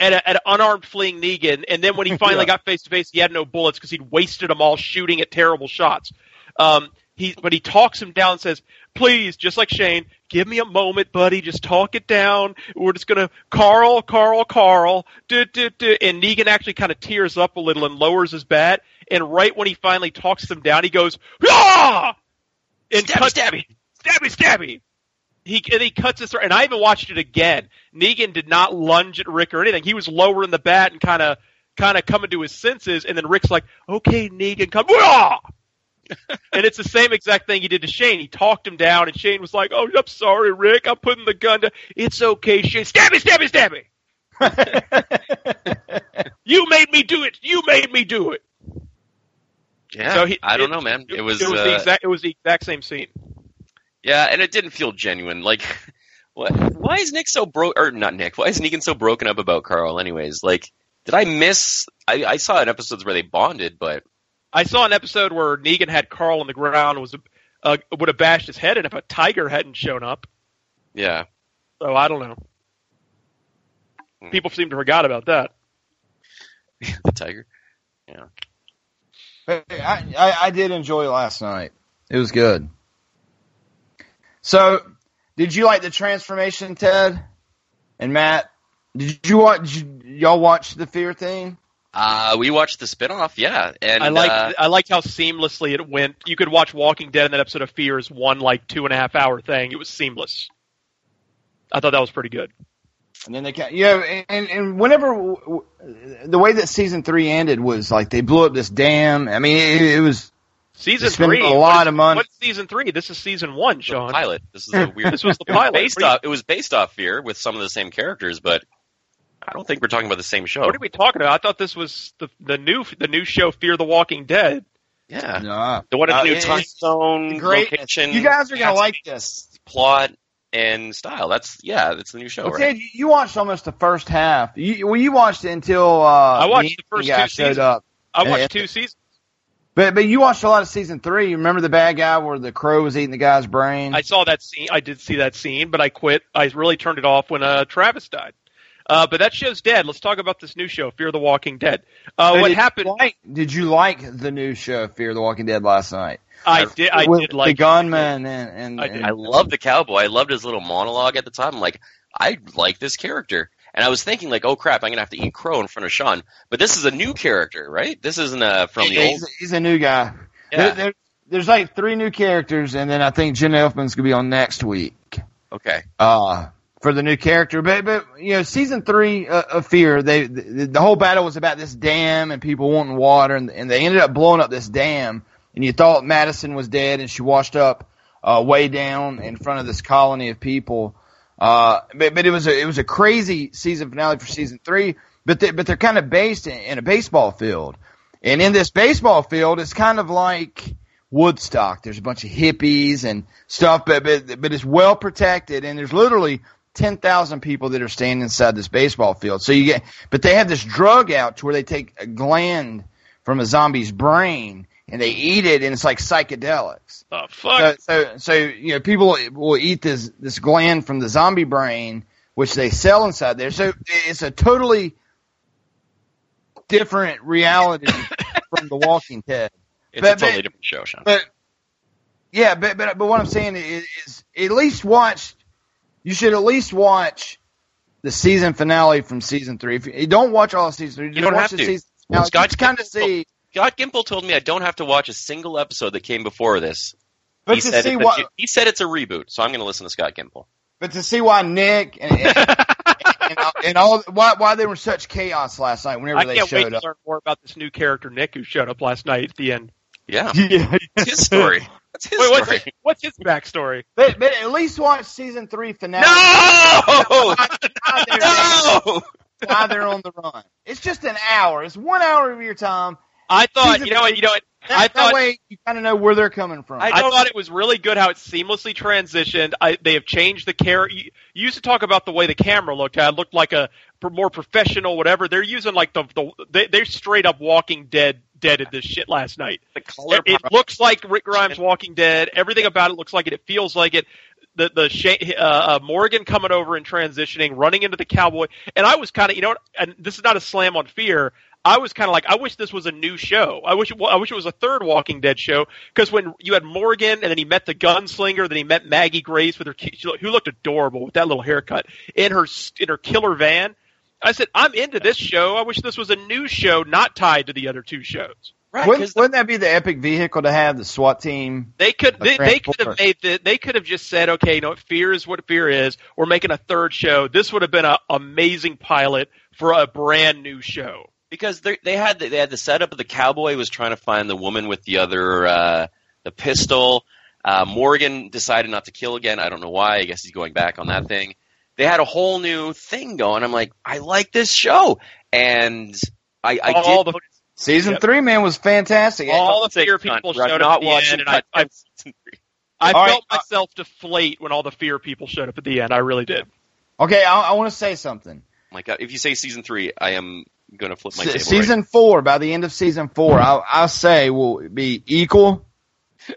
At, a, at an unarmed fleeing Negan, and then when he finally yeah. got face to face, he had no bullets because he'd wasted them all shooting at terrible shots. Um, he, but he talks him down and says, please, just like Shane, give me a moment, buddy. Just talk it down. We're just gonna Carl, Carl, Carl. Do, do, do. And Negan actually kind of tears up a little and lowers his bat. And right when he finally talks him down, he goes, ah! And stabby, cuts, stabby, stabby, stabby. He and he cuts his throat. And I even watched it again. Negan did not lunge at Rick or anything. He was lowering the bat and kind of kind of coming to his senses. And then Rick's like, "Okay, Negan, come." Ah! And it's the same exact thing he did to Shane. He talked him down, and Shane was like, "Oh, I'm sorry, Rick. I'm putting the gun down. It's okay, Shane. Stab me, stab me, stab me. you made me do it. You made me do it." Yeah, so he, I don't it, know, man. It, was, it was uh, the exact it was the exact same scene. Yeah, and it didn't feel genuine. Like, what? Why is Nick so broke? Or not Nick? Why is Negan so broken up about Carl? Anyways, like, did I miss? I, I saw in episodes where they bonded, but I saw an episode where Negan had Carl on the ground was uh, would have bashed his head in if a tiger hadn't shown up. Yeah. So I don't know. Hmm. People seem to forgot about that. the tiger. Yeah. I, I, I did enjoy last night. It was good. So, did you like the transformation, Ted and Matt? Did you watch? Did y'all watch the Fear thing? Uh, we watched the spinoff, yeah, and I like uh, I liked how seamlessly it went. You could watch Walking Dead and that episode of Fear as one like two and a half hour thing. It was seamless. I thought that was pretty good. And then they can yeah, and and whenever the way that season three ended was like they blew up this dam. I mean, it, it was Season three. a lot what, of money. What's season three? This is season one, Sean. pilot. This is a weird. This was the pilot. based What are you- off. It was based off Fear with some of the same characters, but I don't think we're talking about the same show. What are we talking about? I thought this was the the new the new show Fear the Walking Dead. Yeah, Nah. the one at Uh, the new it- time it's zone, great. location. You guys are gonna like this. plot and style. That's yeah, that's the new show. Well, right? Ted, you- you watched almost the first half. You, well, you watched it until uh, I watched the Indian first guy two showed seasons. up. I watched And- two seasons. But but you watched a lot of season three. You remember the bad guy where the crow was eating the guy's brain? I saw that scene. I did see that scene, but I quit. I really turned it off when uh, Travis died. Uh, but that show's dead. Let's talk about this new show, Fear the Walking Dead. Uh, what did you happened? like- did you like the new show Fear the Walking Dead last night? I did. I With did like the like gunman and and, I did. I love the cowboy. I loved his little monologue at the time. I'm like, I like this character. And I was thinking, like, oh crap, I'm gonna have to eat crow in front of Sean. But this is a new character, right? This isn't uh, from the he's, old. he's a new guy. Yeah. There- there- there's like three new characters, and then I think Jen Elfman's gonna be on next week. Okay. uh, for the new character. But, but you know, season three uh, of Fear, they the, the whole battle was about this dam and people wanting water, and, and they ended up blowing up this dam. And you thought Madison was dead, and she washed up uh, way down in front of this colony of people. Uh, but, but it was a it was a crazy season finale for season three. But they, but they're kind of based in, in a baseball field, and in this baseball field, it's kind of like Woodstock. There's a bunch of hippies and stuff, but but but it's well protected, and there's literally ten thousand people that are standing inside this baseball field. So you get, but they have this drug out to where they take a gland from a zombie's brain and they eat it, and it's like psychedelics. Oh fuck! So, so, so you know, people will eat this this gland from the zombie brain, which they sell inside there. So it's a totally different reality from The Walking Dead. It's But- a totally but- different show, Sean. But yeah, but but but what I'm saying is, is at least watch. You should at least watch the season finale from season three. If you, don't watch all of season three, You just don't watch have the to. season finale. Scott just kind of see. Scott Gimple told me I don't have to watch a single episode that came before this. But he to said see it's a- he said it's a reboot, so I'm going to listen to Scott Gimple. But to see why Nick and, and, and, and all why why they were such chaos last night whenever I they can't wait showed to up. learn more about this new character Nick who showed up last night at the end. Yeah, Yeah. it's his story. That's his Wait, what's, story. what's his backstory? But, but at least watch season three finale. No! No! why they're on the run. It's just an hour. It's one hour of your time. I thought, Season you know what, you know what? That, I that way you kind of know where they're coming from. I, thought it was really good how it seamlessly transitioned. I, they have changed the care. You, you used to talk about the way the camera looked. How it looked like a more professional, whatever. They're using like the the they, they're straight up Walking Dead deaded this shit last night. The color It, it looks like Rick Grimes Walking Dead. Everything about it looks like it. It feels like it. The the uh, uh, Morgan coming over and transitioning, running into the cowboy, and I was kind of you know, and this is not a slam on Fear. I was kind of like, I wish this was a new show. I wish, it, I wish it was a third Walking Dead show because when you had Morgan and then he met the gunslinger, then he met Maggie Grace with her, who looked adorable with that little haircut in her in her killer van. I said, I'm into this show. I wish this was a new show, not tied to the other two shows. Right, wouldn't, wouldn't that be the epic vehicle to have the SWAT team? They could they, they could have made the, they could have just said, okay, you know fear is what fear is. We're making a third show. This would have been an amazing pilot for a brand new show. because they they had the, they had the setup of the cowboy was trying to find the woman with the other uh, the pistol. Uh, Morgan decided not to kill again. I don't know why. I guess he's going back on that thing. They had a whole new thing going. I'm like, I like this show, and I, I All did. the- Season Yep. three, man, was fantastic. All the fear people for showed not up at the watching end, and I, I, season three. I All felt right, uh, myself deflate when all the fear people showed up at the end. I really did. Okay, I, I want to say something. My God, if you say season three, I am going to flip my Se- table. season four, by the end of season four, I'll, I'll say will be equal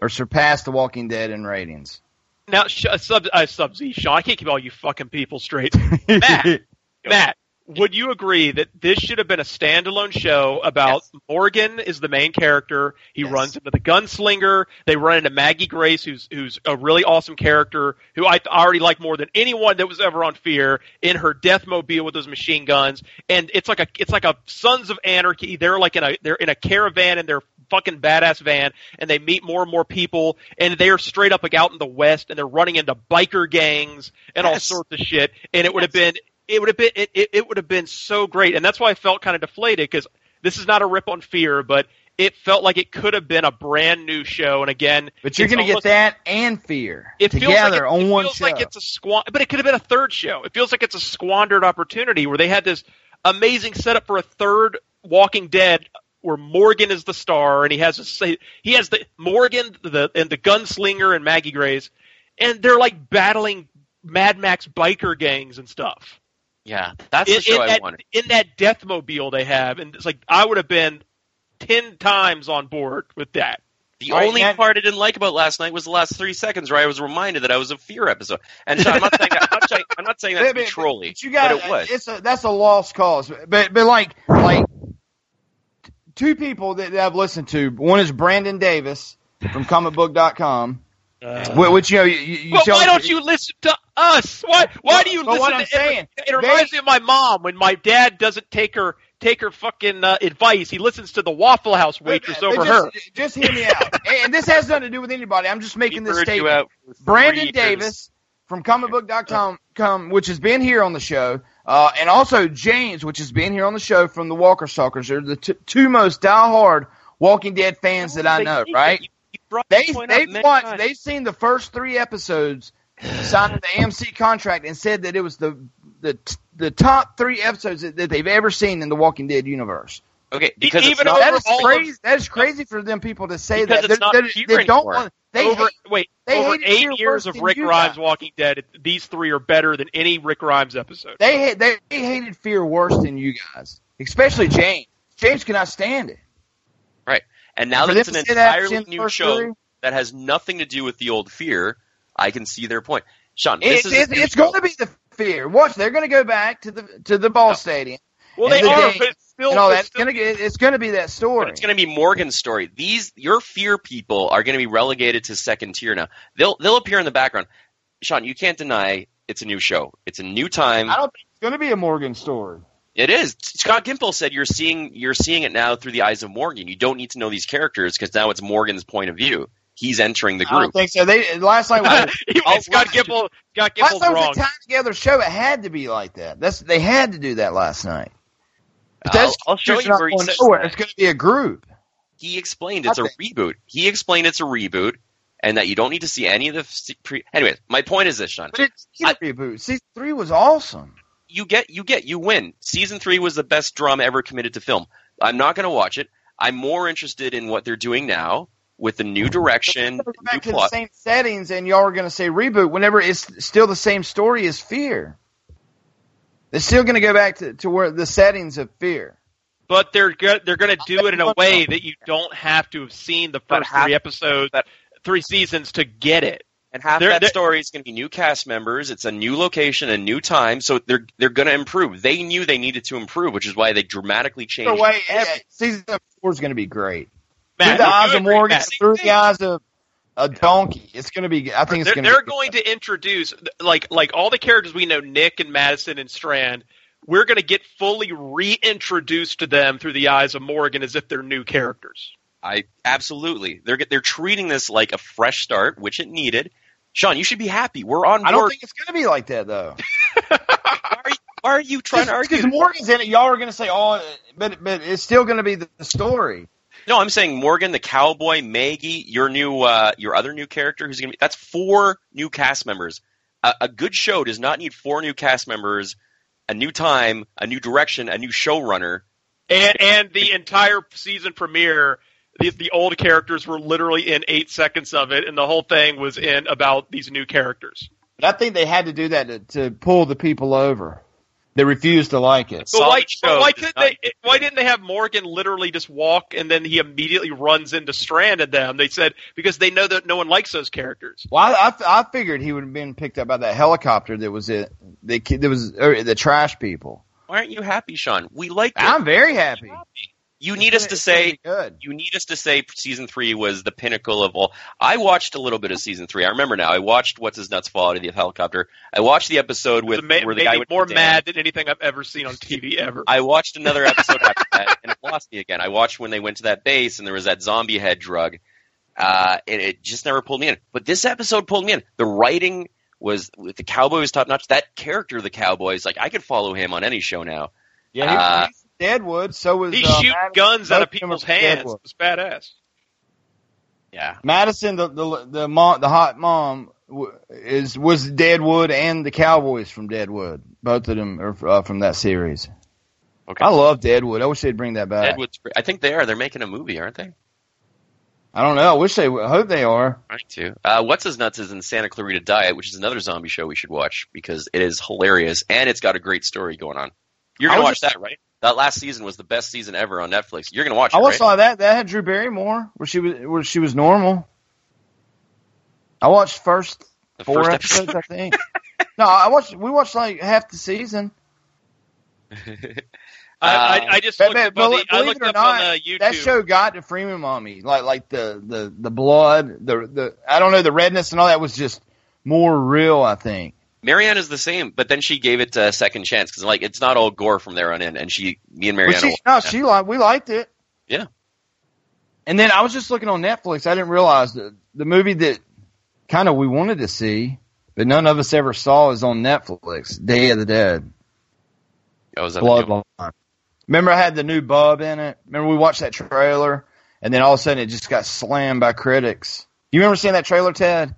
or surpass The Walking Dead in ratings. Now, sh- uh, sub uh, sub Z, Sean, I can't keep all you fucking people straight. Matt, Matt, would you agree that this should have been a standalone show about Morgan is the main character? He runs into the gunslinger. They run into Maggie Grace, who's who's a really awesome character, who I already like more than anyone that was ever on Fear in her death mobile with those machine guns. And it's like a it's like a Sons of Anarchy. They're like in a they're in a caravan in their fucking badass van, and they meet more and more people, and they're straight up like out in the west, and they're running into biker gangs and all sorts of shit. And it would have been it would have been it, it, it would have been so great, and that's why I felt kind of deflated because this is not a rip on Fear, but it felt like it could have been a brand new show. And again, But you're going to get that and fear it feels like together it, on it one feels show. like it's a squan, but it could have been a third show. It feels like it's a squandered opportunity where they had this amazing setup for a third Walking Dead, where Morgan is the star, and he has a say he has the Morgan the and the gunslinger and Maggie Grace, and they're like battling Mad Max biker gangs and stuff. Yeah, that's in, the show in I that, wanted. in that Deathmobile they have, and it's like I would have been ten times on board with that. The All right, only Matt- part I didn't like about last night was the last three seconds where I was reminded that I was a fear episode. And Sean, I'm not saying that. I'm not saying, I'm not saying that to be But- but- trolly, but you got but it was. It's a, that's a lost cause. But but like like two people that, that I've listened to. One is Brandon Davis from comicbook.com. Uh, wh- which you know you, you Well, tell- why don't you listen to us? Why why do you But listen what I'm to saying, it? It reminds me of my mom when my dad doesn't take her take her fucking uh, advice. He listens to the Waffle House waitress But over just, her. Just hear me out. and and this has nothing to do with anybody. I'm just making this statement. out for Brandon years. Davis from comicbook.com, com, which has been here on the show, uh, and also James, which has been here on the show from the Walker Stalkers. They're the t- two most diehard Walking Dead fans that I know, right? that you- you brought They the point up they've watched, they've seen the first three episodes, signed the AMC contract, and said that it was the the the top three episodes that, that they've ever seen in the Walking Dead universe. Okay, because even it's not, That is all of- crazy. that is crazy for them people to say that. it's not they, fear they don't anymore. want. They over hate, wait they over hated eight years of Rick Grimes guys. Walking Dead, these three are better than any Rick Grimes episode. they hate, they hated fear worse than you guys, especially James. James cannot stand it. right. And now For that it's an to that entirely new show three? that has nothing to do with the old fear, I can see their point. Sean, It's, this is it's, new it's going to be the fear. Watch, they're going to go back to the to the ball stadium. Well, they the are, game but it's still, and all it's that. Still- going to get. It's going to be that But story. it's going to be Morgan's story. These your fear people are going to be relegated to second tier now. They'll they'll appear in the background. Sean, you can't deny it's a new show. It's a new time. I don't think it's going to be a Morgan story. It is. Scott Gimple said you're seeing you're seeing it now through the eyes of Morgan. You don't need to know these characters because now it's Morgan's point of view. He's entering the group. I don't think so. They last night was He- Scott Gimple, Scott last Gimple's night wrong. was a time together show. It had to be like that. That's they had to do that last night. But I'll, I'll show you where he going says nowhere. It's going to be a group. he explained it's a reboot. He explained it's a reboot and that you don't need to see any of the pre. Anyways, my point is this, Sean. But it's a reboot. Season three was awesome. you get you get you win. Season three was the best drama ever committed to film. I'm not going to watch it. I'm more interested in what they're doing now with the new direction, Go new back to the same settings, and y'all are going to say reboot whenever it's still the same story as Fear. They're still going to go back to, to where the settings of Fear. but they're go- they're going to do it in a way that you don't have to have seen the first half- three episodes, that, three seasons to get it. And half They're- that they're- story is going to be new cast members. It's a new location, a new time, so they're they're going to improve. They knew they needed to improve, which is why they dramatically changed. Either way, yeah, every- season four is going to be great. Matt, through the eyes of Morgan, through the eyes of a donkey. It's going to be. I think it's They're, going they're to. going to introduce like like all the characters we know, Nick and Madison and Strand. We're going to get fully reintroduced to them through the eyes of Morgan as if they're new characters. I absolutely they're they're treating this like a fresh start, which it needed. Sean, you should be happy. We're on board. I don't think it's going to be like that though. why, are you, why are you trying to argue? Because Morgan's in it, y'all are going to say, "Oh," but but it's still going to be the, the story. No, I'm saying Morgan, the cowboy, Maggie, your new, uh, your other new character who's gonna be. That's four new cast members. A, a good show does not need four new cast members, a new time, a new direction, a new showrunner. And and the entire season premiere, the the old characters were literally in eight seconds of it, and the whole thing was in about these new characters. But I think they had to do that to, to pull the people over. They refused to like it. But why, show but why does couldn't not- they? Why didn't they have Morgan literally just walk and then he immediately runs into Strand and them? They said because they know that no one likes those characters. Well, I, I, I figured he would have been picked up by that helicopter that was it. The kid that was er, the trash people. Why aren't you happy, Sean? We like. it. I'm very happy. You need us to say. good. You need us to say season three was the pinnacle of all. I watched a little bit of season three. I remember now. I watched what's his nuts fall out of the helicopter. I watched the episode with It ma- where the made guy me went more mad than anything I've ever seen on TV ever. I watched another episode after that, and it lost me again. I watched when they went to that base, and there was that zombie head drug, uh, and it just never pulled me in. But this episode pulled me in. The writing was with the cowboy was top notch. That character, the cowboy, is like I could follow him on any show now. Yeah, he, Uh, he's Deadwood. So was He uh, shoot Madison. guns out of people's hands. Deadwood. It's badass. Yeah. Madison, the the the mom, the hot mom, is was Deadwood and the Cowboys from Deadwood. Both of them are uh, from that series. Okay. I love Deadwood. I wish they'd bring that back. Deadwood's. I think they are. They're making a movie, aren't they? I don't know. I wish they. I hope they are. Right too. Uh, What's His Nuts is in Santa Clarita Diet, which is another zombie show we should watch because it is hilarious and it's got a great story going on. You're gonna watch just- that, right? That last season was the best season ever on Netflix. You're gonna watch it, I watched right? all that. That had Drew Barrymore, where she was where she was normal. I watched first The four first episodes, episode. I think. no, I watched. We watched like half the season. I, I, I just But- looked but up, the, believe I it or up not, on the YouTube. that show got to Freeman on me. Like like the the the blood, the the I don't know the redness and all that was just more real. I think. Marianne is the same, but then she gave it a second chance because like it's not all gore from there on in, and she, me and But Marianne. she, no, she liked. We liked it. Yeah. And then I was just looking on Netflix. I didn't realize the the movie that kind of we wanted to see, but none of us ever saw is on Netflix. Day of the Dead. Oh, is that the new one? Bloodline. Remember, I had the new bub in it. Remember, we watched that trailer, and then all of a sudden, it just got slammed by critics. You remember seeing that trailer, Ted?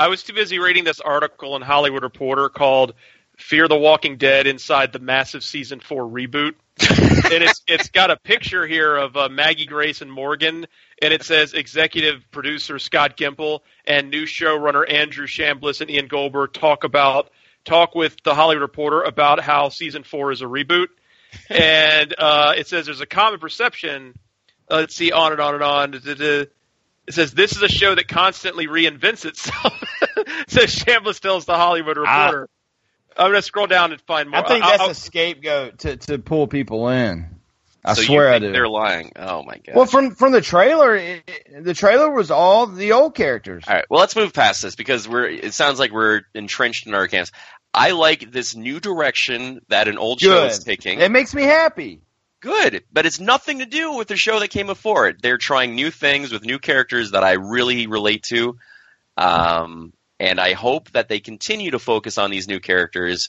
I was too busy reading this article in Hollywood Reporter called "Fear the Walking Dead Inside the Massive Season Four Reboot," and it's it's got a picture here of uh, Maggie Grace and Morgan, and it says executive producer Scott Gimple and new showrunner Andrew Chambliss and Ian Goldberg talk about talk with the Hollywood Reporter about how season four is a reboot, and uh, it says there's a common perception. Uh, let's see, on and on and on. It says this is a show that constantly reinvents itself. says Chambliss tells the Hollywood ah. Reporter. I'm gonna scroll down and find more. I think that's I'll- a scapegoat to, to pull people in. I so swear you I think do. they're lying. Oh my god. Well, from from the trailer, it, it- the trailer was all the old characters. All right. Well, let's move past this because we're. It sounds like we're entrenched in our camps. I like this new direction that an old show is taking. It makes me happy. Good, but it's nothing to do with the show that came before it. They're trying new things with new characters that I really relate to, um, and I hope that they continue to focus on these new characters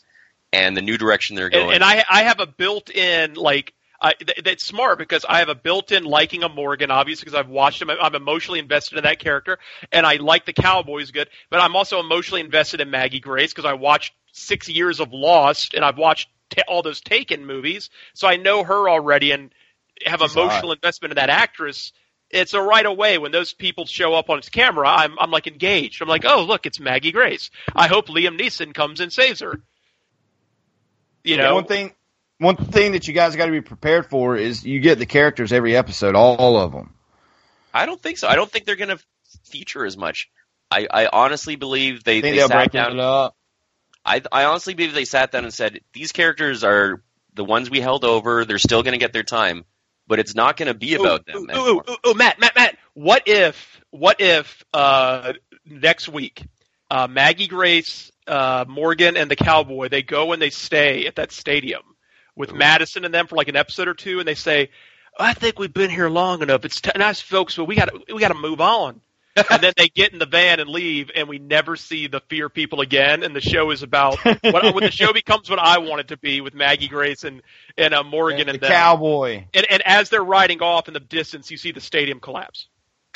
and the new direction they're going. and, and I I have a built-in like I, th- that's smart because I have a built-in liking of Morgan, obviously because I've watched him. I'm emotionally invested in that character, and I like the Cowboys good. But I'm also emotionally invested in Maggie Grace because I watched six years of Lost, and I've watched ta all those Taken movies, so I know her already and have She's emotional investment in that actress. It's a right away when those people show up on his camera. I'm I'm like engaged. I'm like, oh look, it's Maggie Grace. I hope Liam Neeson comes and saves her. You Yeah, know, one thing, one thing that you guys got to be prepared for is you get the characters every episode, all, all of them. I don't think so. I don't think they're going to feature as much. I, I honestly believe they, think they they'll sat break down. I, I honestly believe they sat down and said these characters are the ones we held over. They're still going to get their time, but it's not going to be about them. Ooh, ooh, ooh, ooh, Matt, Matt, Matt. What if, what if uh, next week, uh, Maggie Grace, uh, Morgan, and the Cowboy they go and they stay at that stadium with Madison and them for like an episode or two, and they say, "I think we've been here long enough. It's t- nice, folks, but we got to we got to move on." And then they get in the van and leave, and we never see the fear people again. And the show is about what when the show becomes what I want it to be with Maggie Grace and and uh, Morgan and, the them. cowboy. And, and as they're riding off in the distance, you see the stadium collapse.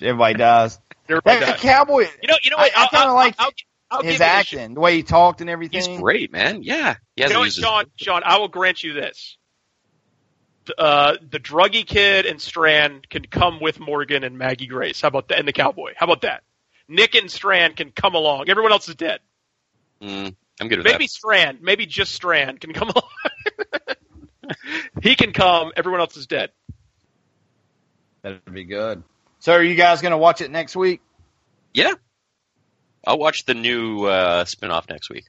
Everybody dies. Everybody that dies. cowboy. You know, you know what? I I'll- kind of like I'll- I'll his you acting, the way he talked and everything. He's great, man. Yeah, he You know what, Sean? Sean, I will grant you this. Uh, the druggy kid and Strand can come with Morgan and Maggie Grace. How about that? And the cowboy. How about that? Nick and Strand can come along. Everyone else is dead. Mm, I'm good with Maybe that. Strand, maybe just Strand can come along. he can come. Everyone else is dead. That'd be good. So, are you guys going to watch it next week? Yeah, I'll watch the new uh, spinoff next week.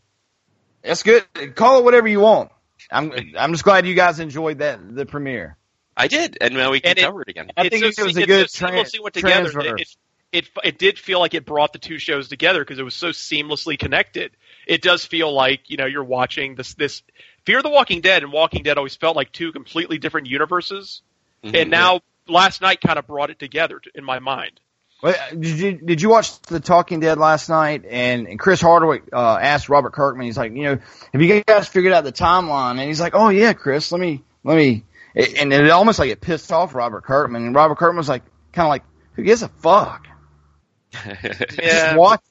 That's good. Call it whatever you want. I'm I'm just glad you guys enjoyed that the premiere. I did, and now we can And it- cover it again. I think so- it was a it's good so tran- seamlessly went together. It, it, it it did feel like it brought the two shows together because it was so seamlessly connected. It does feel like you know you're watching this this Fear the Walking Dead and Walking Dead always felt like two completely different universes, Mhm. and now last night kind of brought it together in my mind. Well, did you did you watch The Talking Dead last night? And, and Chris Hardwick uh, asked Robert Kirkman. He's like, you know, have you guys figured out the timeline? And he's like, oh yeah, Chris, let me let me. And it almost like it pissed off Robert Kirkman. And Robert Kirkman was like, kind of like, who gives a fuck? Yeah. Just watch.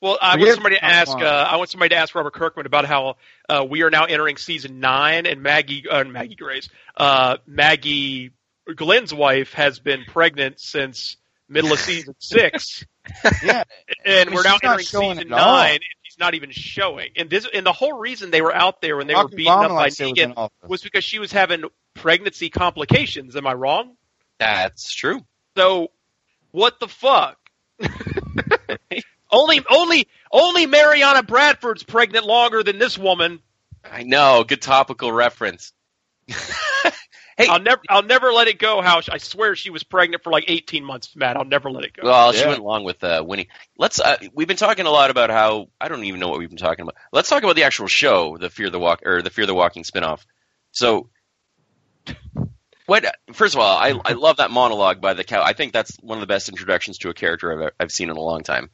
Well, I want somebody to ask. Uh, I want somebody to ask Robert Kirkman about how uh, we are now entering season nine, and Maggie, uh, Maggie Grace, uh, Maggie Glenn's wife has been pregnant since middle of season six, Yeah, and I mean, we're now she's not entering season nine. And she's not even showing. And this, and the whole reason they were out there when they were Rocky beaten up Obama by likes it was Negan was because she was having pregnancy complications. Am I wrong? That's true. So, what the fuck? only, only, only Mariana Bradford's pregnant longer than this woman. I know. Good topical reference. Hey, I'll never, I'll never let it go. How I swear she was pregnant for like 18 months, Matt. I'll never let it go. Well, she went along with uh, Winnie. Let's. Uh, we've been talking a lot about how I don't even know what we've been talking about. Let's talk about the actual show, the Fear the Walk or the Fear the Walking spinoff. So, what? First of all, I I love that monologue by the cow. I think that's one of the best introductions to a character I've I've seen in a long time.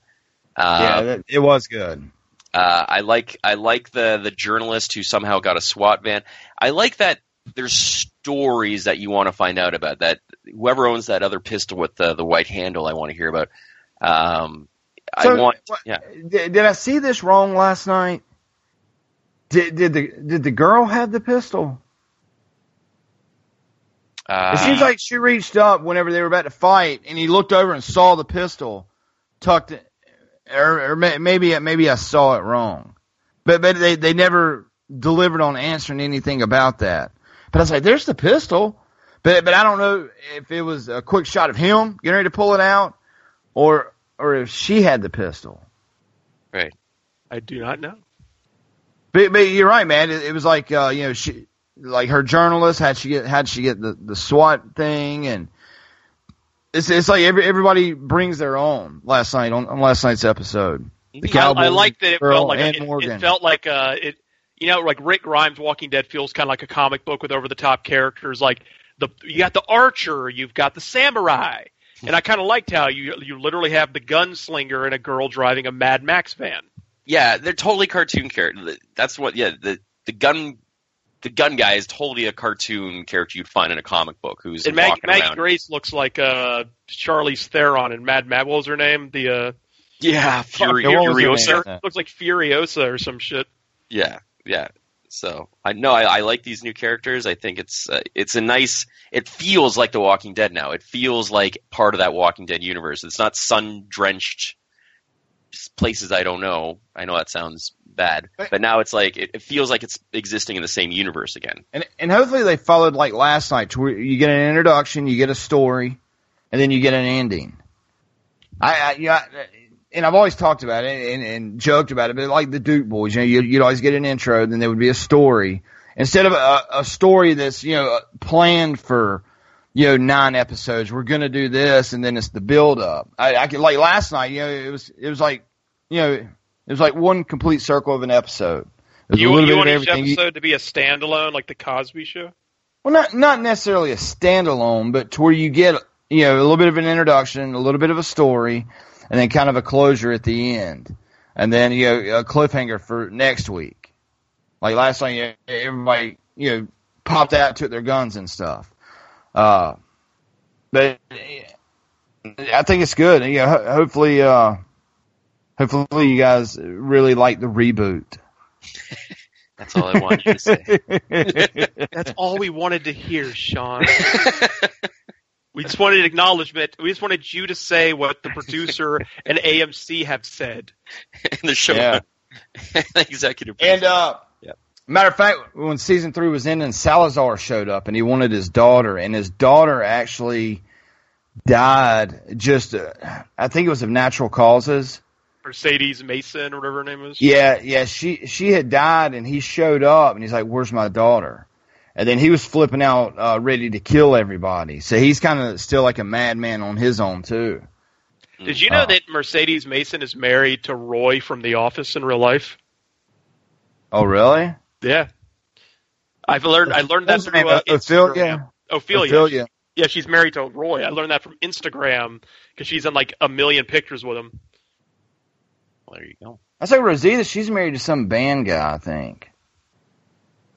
Uh, yeah, that, it was good. Uh, I like I like the the journalist who somehow got a SWAT van. I like that there's stories that you want to find out about. That whoever owns that other pistol with the the white handle, I want to hear about. Um, I want yeah. Did, did I see this wrong last night? Did did the did the girl have the pistol? Uh, It seems like she reached up whenever they were about to fight, and he looked over and saw the pistol tucked, in, or, or maybe maybe I saw it wrong, but but they they never delivered on answering anything about that. But I was like, "There's the pistol," but but I don't know if it was a quick shot of him getting ready to pull it out, or or if she had the pistol. right. I do not know. But, but you're right, man. It, it was like uh, you know, she like her journalist had she get had she get the the SWAT thing, and it's it's like every everybody brings their own. Last night on, on last night's episode, the I, Cowboy I like that it felt like and it, Morgan. it felt like uh it you know like Rick Grimes Walking Dead feels kind of like a comic book with over the top characters like the you got the archer you've got the samurai and I kind of liked how you you literally have the gunslinger and a girl driving a Mad Max van. Yeah, they're totally cartoon character. That's what. Yeah, the the gun. The gun guy is totally a cartoon character you'd find in a comic book who's And Mag, walking Maggie. Grace looks like uh Charlize Theron in Mad Mad. What was her name? The uh Yeah, Fury, what was her name? Furiosa. Looks like Furiosa or some shit. Yeah, yeah. So I know I, I like these new characters. I think it's uh, it's a nice. It feels like The Walking Dead now. It feels like part of that Walking Dead universe. It's not sun drenched places I don't know. I know that sounds bad, but now it's like it, it feels like it's existing in the same universe again. and and hopefully they followed like last night, where you get an introduction, you get a story, and then you get an ending. I, I yeah, and I've always talked about it and, and joked about it, but like the Duke Boys, you know, you'd, you'd always get an intro, then there would be a story instead of a, a story that's you know uh, planned for you know nine episodes. We're gonna do this, and then it's the build up. I, I could like last night, you know, it was it was like you know it was like one complete circle of an episode. You, you want each episode to be a standalone like the Cosby Show? well, not not necessarily a standalone, but to where you get you know a little bit of an introduction, a little bit of a story, and then kind of a closure at the end, and then you know a cliffhanger for next week. Like last time, you know, everybody you know popped out, took their guns and stuff. Uh, but I think it's good. You know, ho- hopefully, uh, hopefully you guys really like the reboot. That's all I want you to say. That's all we wanted to hear, Sean. we just wanted acknowledgement. We just wanted you to say what the producer and AMC have said. in the show. Yeah. Executive. And uh, Yep. matter of fact, when season three was ending, Salazar showed up and he wanted his daughter, and his daughter actually died. Just, uh, I think it was of natural causes. Mercedes Mason or whatever her name is. Yeah, yeah. She she had died, and he showed up, and he's like, "Where's my daughter?" And then he was flipping out, uh, ready to kill everybody. So he's kind of still like a madman on his own too. Did you know Uh, that Mercedes Mason is married to Roy from The Office in real life? Oh, really? Yeah. I've learned. I learned that through uh, Ophelia? Ophelia. Ophelia. Yeah, she's married to Roy. I learned that from Instagram because she's in like a million pictures with him. Well, there you go. I say Rosita. She's married to some band guy, I think.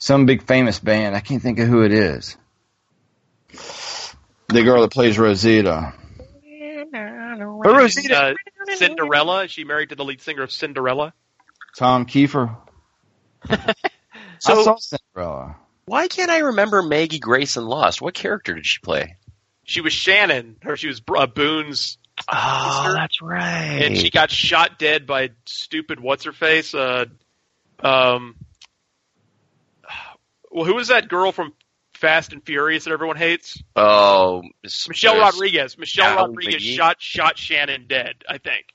Some big famous band. I can't think of who it is. The girl that plays Rosita. But Rosita, Uh, Cinderella. Is she married to the lead singer of Cinderella? Tom Keifer. I saw Cinderella. Why can't I remember Maggie Grace in Lost? What character did she play? She was Shannon, or she was uh, Boone's Oh, sister, that's right. and she got shot dead by stupid what's her face. Uh, um, well, who was that girl from Fast and Furious that everyone hates? oh, Michelle Rodriguez. Michelle Rodriguez McGee? shot shot Shannon dead. I think.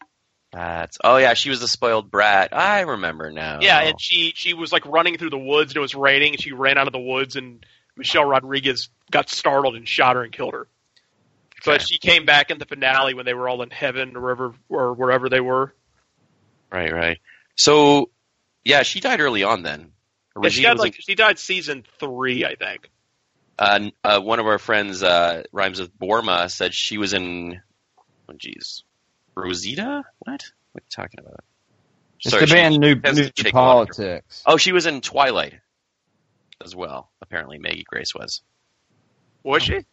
That's oh yeah, she was the spoiled brat. I remember now. Yeah, and she she was like running through the woods and it was raining and she ran out of the woods and Michelle Rodriguez got startled and shot her and killed her. But she came back in the finale when they were all in heaven or wherever or wherever they were. right, right. So yeah, she died early on then. Yeah, she died was like she died season three, I think. uh, uh, one of our friends, uh, rhymes with Borma, said she was in. Oh, jeez, Rosita. What? What are you talking about? It's Sorry, the band she New, New to take a lot of- Politics. Oh, she was in Twilight as well. Apparently, Maggie Grace was. Was she?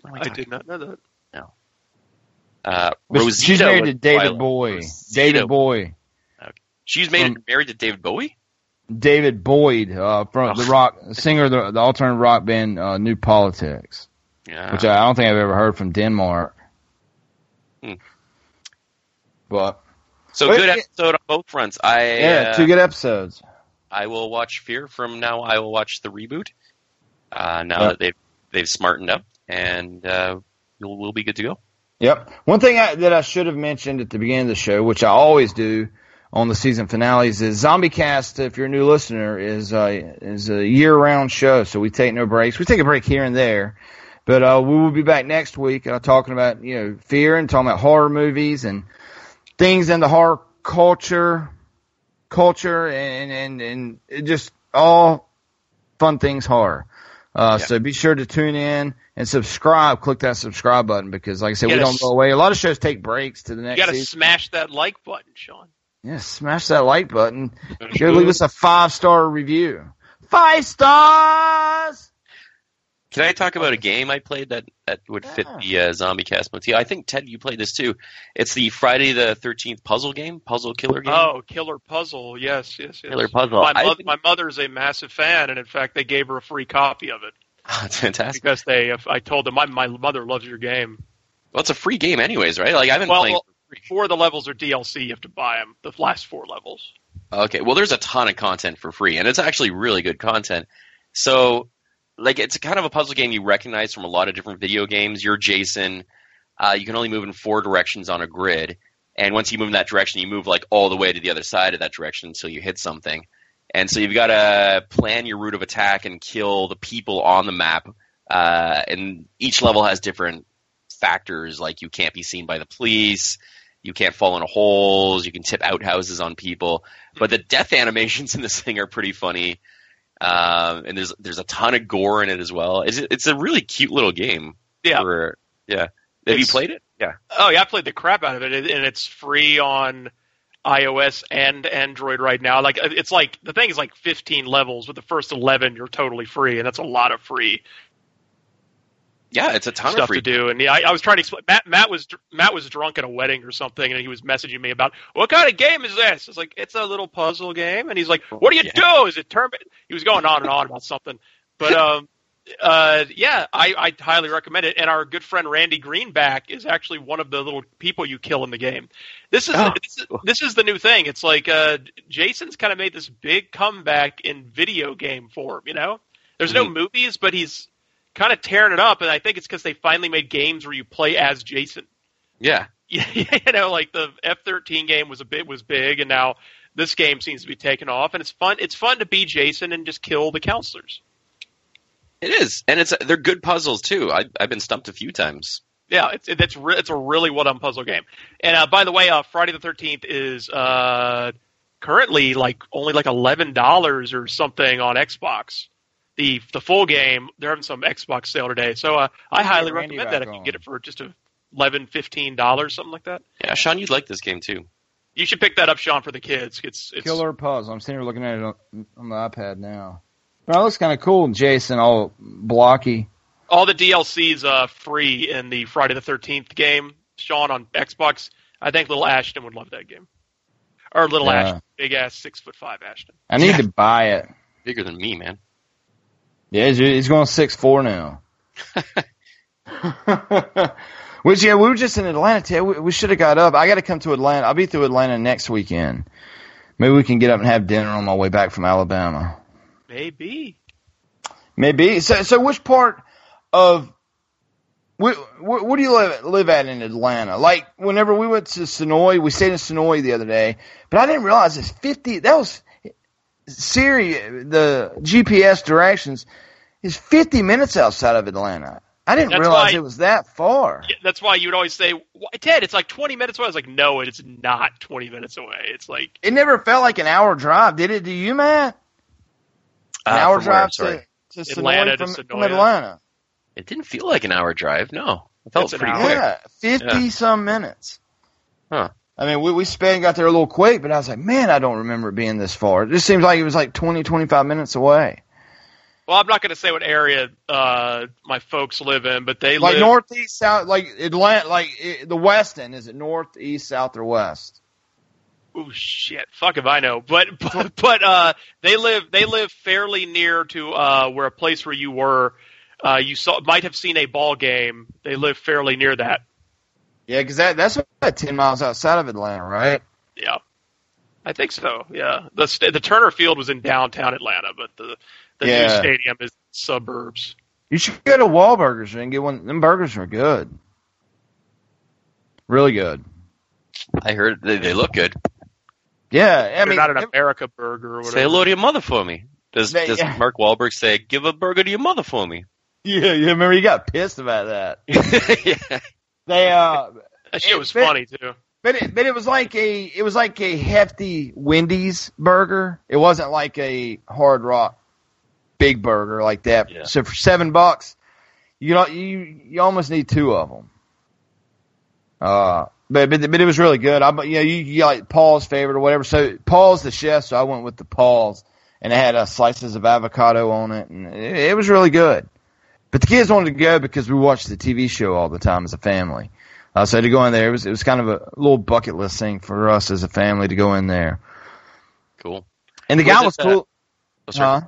What am I did not know that. Uh, But Rosita She's married to David Twilight. Boy. Rosita- David Boyd. She's made From- married to David Bowie. David Boyd uh, from the rock singer of the, the alternative rock band uh, New Politics, Yeah. which I don't think I've ever heard from Denmark. Hmm. But So But good it- episode on both fronts. I yeah, uh, two good episodes. I will watch Fear from now. I will watch the reboot. Uh, now Yep. that they've they've smartened up, and uh, we'll we'll be good to go. Yep. One thing I, that I should have mentioned at the beginning of the show, which I always do on the season finales, is ZombieCast. If you're a new listener, is uh, is a year-round show, so we take no breaks. We take a break here and there, but uh, we will be back next week uh, talking about you know fear and talking about horror movies and things in the horror culture, culture, and and and it just all fun things horror. Uh, Yeah. So be sure to tune in and subscribe. Click that subscribe button because, like I said, we don't go away. A lot of shows take breaks to the next. You got to smash that like button, Sean. Yeah, smash that like button. Go leave us a five star review. Five stars. Can I talk about a game I played that, that would fit the uh, Zombie Cast motif? I think Ted, you played this too. It's the Friday the Thirteenth puzzle game, puzzle killer game. Oh, Killer Puzzle. Yes, yes, yes. Killer Puzzle. My, I mo- think- my mother's a massive fan, and in fact, they gave her a free copy of it That's fantastic. because they. I told them my my mother loves your game. Well, it's a free game, anyways, right? Like I've been Well, playing. Four of the levels are DLC. You have to buy them. The last four levels. Okay, well, there's a ton of content for free, and it's actually really good content. So, like, it's kind of a puzzle game you recognize from a lot of different video games. You're Jason. Uh, you can only move in four directions on a grid, and once you move in that direction, you move like all the way to the other side of that direction until you hit something. And so you've got to plan your route of attack and kill the people on the map. Uh, and each level has different factors, like you can't be seen by the police, you can't fall into holes, you can tip outhouses on people. But the death animations in this thing are pretty funny. Um, and there's there's a ton of gore in it as well. It's it's a really cute little game. Yeah. For, yeah. Have you played it? Yeah. Oh yeah, I played the crap out of it, and it's free on iOS and Android right now. Like it's like the thing is like 15 levels, but the first 11 you're totally free, and that's a lot of free Yeah, it's a ton stuff of free. to do. And yeah, I, I was trying to explain. Matt, Matt was Matt was drunk at a wedding or something, and he was messaging me about what kind of game is this? It's like it's a little puzzle game, and he's like, "What do you do? Is it turn?" He was going on and on about something, but um, uh, yeah, I, I highly recommend it. And our good friend Randy Greenback is actually one of the little people you kill in the game. This is Oh. this is, this is the new thing. It's like uh, Jason's kind of made this big comeback in video game form. You know, there's no Mhm. movies, but he's kind of tearing it up, and I think it's because they finally made games where you play as Jason. Yeah. Yeah, you know, like the F-13 game was a bit was big, and now this game seems to be taking off, and it's fun. It's fun to be Jason and just kill the counselors. It is, and it's they're good puzzles too. I, I've been stumped a few times. Yeah, it's it's re- it's a really well done puzzle game. And uh, by the way, uh, Friday the Thirteenth is uh, currently like only like eleven dollars or something on Xbox. The the full game. They're having some Xbox sale today, so uh, I highly Randy recommend back that if you on. get it for just a eleven, fifteen dollars, something like that. Yeah, Sean, you'd like this game too. You should pick that up, Sean, for the kids. It's it's Killer Puzzle. I'm sitting here looking at it on, on the iPad now. Well, it looks kind of cool. Jason, all blocky. all the DLCs uh, free in the Friday the Thirteenth game. Sean on Xbox. I think little Ashton would love that game. Or little Yeah. Ashton, big ass six foot five Ashton. I need to buy it. Bigger than me, man. Yeah, he's, he's going six four now. Which yeah, we were just in Atlanta. Today. We, we should have got up. I got to come to Atlanta. I'll be through Atlanta next weekend. Maybe we can get up and have dinner on my way back from Alabama. Maybe. Maybe. So, so which part of where, where, where do you live, live at in Atlanta? Like whenever we went to Senoia, we stayed in Senoia the other day, but I didn't realize it's fifty. That was Siri. The GPS directions is fifty minutes outside of Atlanta. I didn't That's realize why- it was that far. Yeah, that's why you would always say, "Why, Ted, it's like 20 minutes away. I was like, no, it's not 20 minutes away. It's like, It never felt like an hour drive, did it? Do you, Matt? An Uh, hour from where? drive to, to Atlanta Senoia to from, from Atlanta. It didn't feel like an hour drive. No, it felt It's pretty hour. quick. Yeah, fifty Yeah. some minutes. Huh. I mean, we, we sped and got there a little quick, but I was like, man, I don't remember it being this far. It just seems like it was like 20, 25 minutes away. well, I'm not going to say what area uh, my folks live in, but they Like live. northeast, south, like Atlanta, like eh, the west end. Is it north, east, south, or west? Oh shit! Fuck if I know. But but, but uh, they live they live fairly near to uh, where a place where you were. Uh, you saw might have seen a ball game. They live fairly near that. Yeah, because that, that's about 10 miles outside of Atlanta, right? Yeah, I think so. Yeah, the sta- the Turner Field was in downtown Atlanta, but the the new stadium is suburbs. You should go to Wahlburgers and get one. Them burgers are good. Really good. I heard they, they look good. Yeah, I They're mean, not an America burger or whatever. Say hello to your mother for me. Does They- does yeah. Mark Wahlberg say, "Give a burger to your mother for me"? yeah, yeah. Remember, you got pissed about that. yeah. They, uh, That shit was It- funny too. But it, but it was like a it was like a hefty Wendy's burger. It wasn't like a Hard Rock big burger like that. Yeah. So for seven bucks, you know you you almost need two of them. Uh, but but but it was really good. I you know you, you like Paul's favorite or whatever. So Paul's the chef, so I went with the Paul's, and it had uh, slices of avocado on it, and it, it was really good. But the kids wanted to go because we watched the TV show all the time as a family. Uh, so to go in there, it was it was kind of a little bucket list thing for us as a family to go in there. Cool. And the Was guy was cool. Oh. Huh?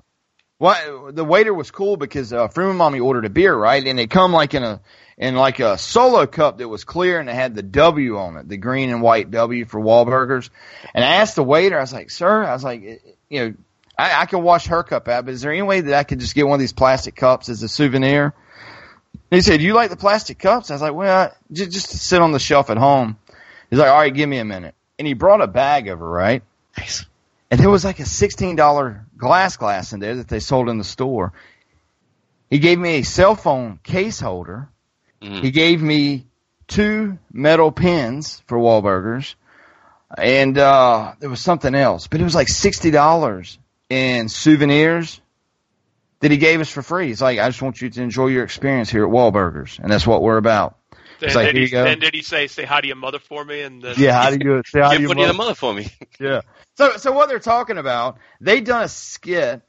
What the waiter was cool because uh, Freeman Mommy ordered a beer, right? And it come like in a in like a solo cup that was clear and it had the W on it, the green and white W for Wahlburgers. And I asked the waiter, I was like, "Sir," I was like, "You know, I, I can wash her cup out, but is there any way that I could just get one of these plastic cups as a souvenir?" He said, "You like the plastic cups?" I was like, "Well, just just to sit on the shelf at home." He's like, "All right, give me a minute." And he brought a bag over, right? Nice. And there was like a sixteen dollar glass glass in there that they sold in the store. He gave me a cell phone case holder. Mhm. He gave me two metal pins for Wahlburgers, and uh, there was something else, but it was like sixty dollars in souvenirs that he gave us for free. He's like, I just want you to enjoy your experience here at Wahlburgers, and that's what we're about. Then, It's like, did here he, you go. then did he say, "Say hi to your mother for me"? And then, Yeah, how do you say how do Give you one to the mother- mother for me. Yeah. So so what they're talking about, they done a skit,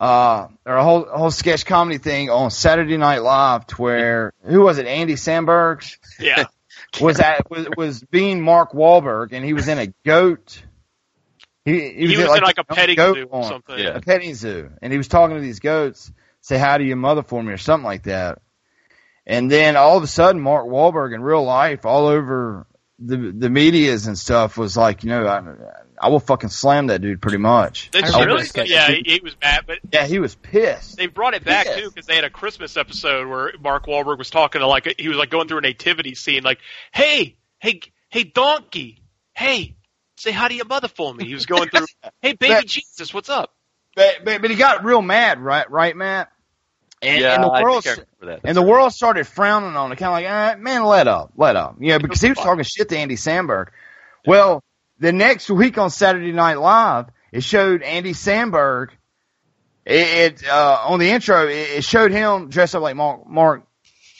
uh, or a whole a whole sketch comedy thing on Saturday Night Live, to where who was it? Andy Samberg yeah. was at was was being Mark Wahlberg, and he was in a goat. He, He was in, like, a petting goat zoo or something. Yeah. A petting zoo, and he was talking to these goats. Say hi to your mother for me, or something like that. And then all of a sudden, Mark Wahlberg in real life, all over the the medias and stuff, was like, you know, I, I will fucking slam that dude pretty much. Did I you remember really? Yeah, he, he was mad, but Yeah, he was pissed. they brought it back Yes. too because they had a Christmas episode where Mark Wahlberg was talking to like he was like going through a nativity scene, like, "Hey, hey, hey, donkey, hey, say hi to your mother for me." He was going through, "Hey, baby That- Jesus, what's up?" But, but but he got real mad, right? Right, Matt. And, yeah, and the I world think I that. and the world started frowning on it, kind of like, ah, man, let up, let up. You know, because he was talking shit to Andy Samberg. Well, the next week on Saturday Night Live, it showed Andy Samberg it, it uh, on the intro it, it showed him dressed up like Mark Mark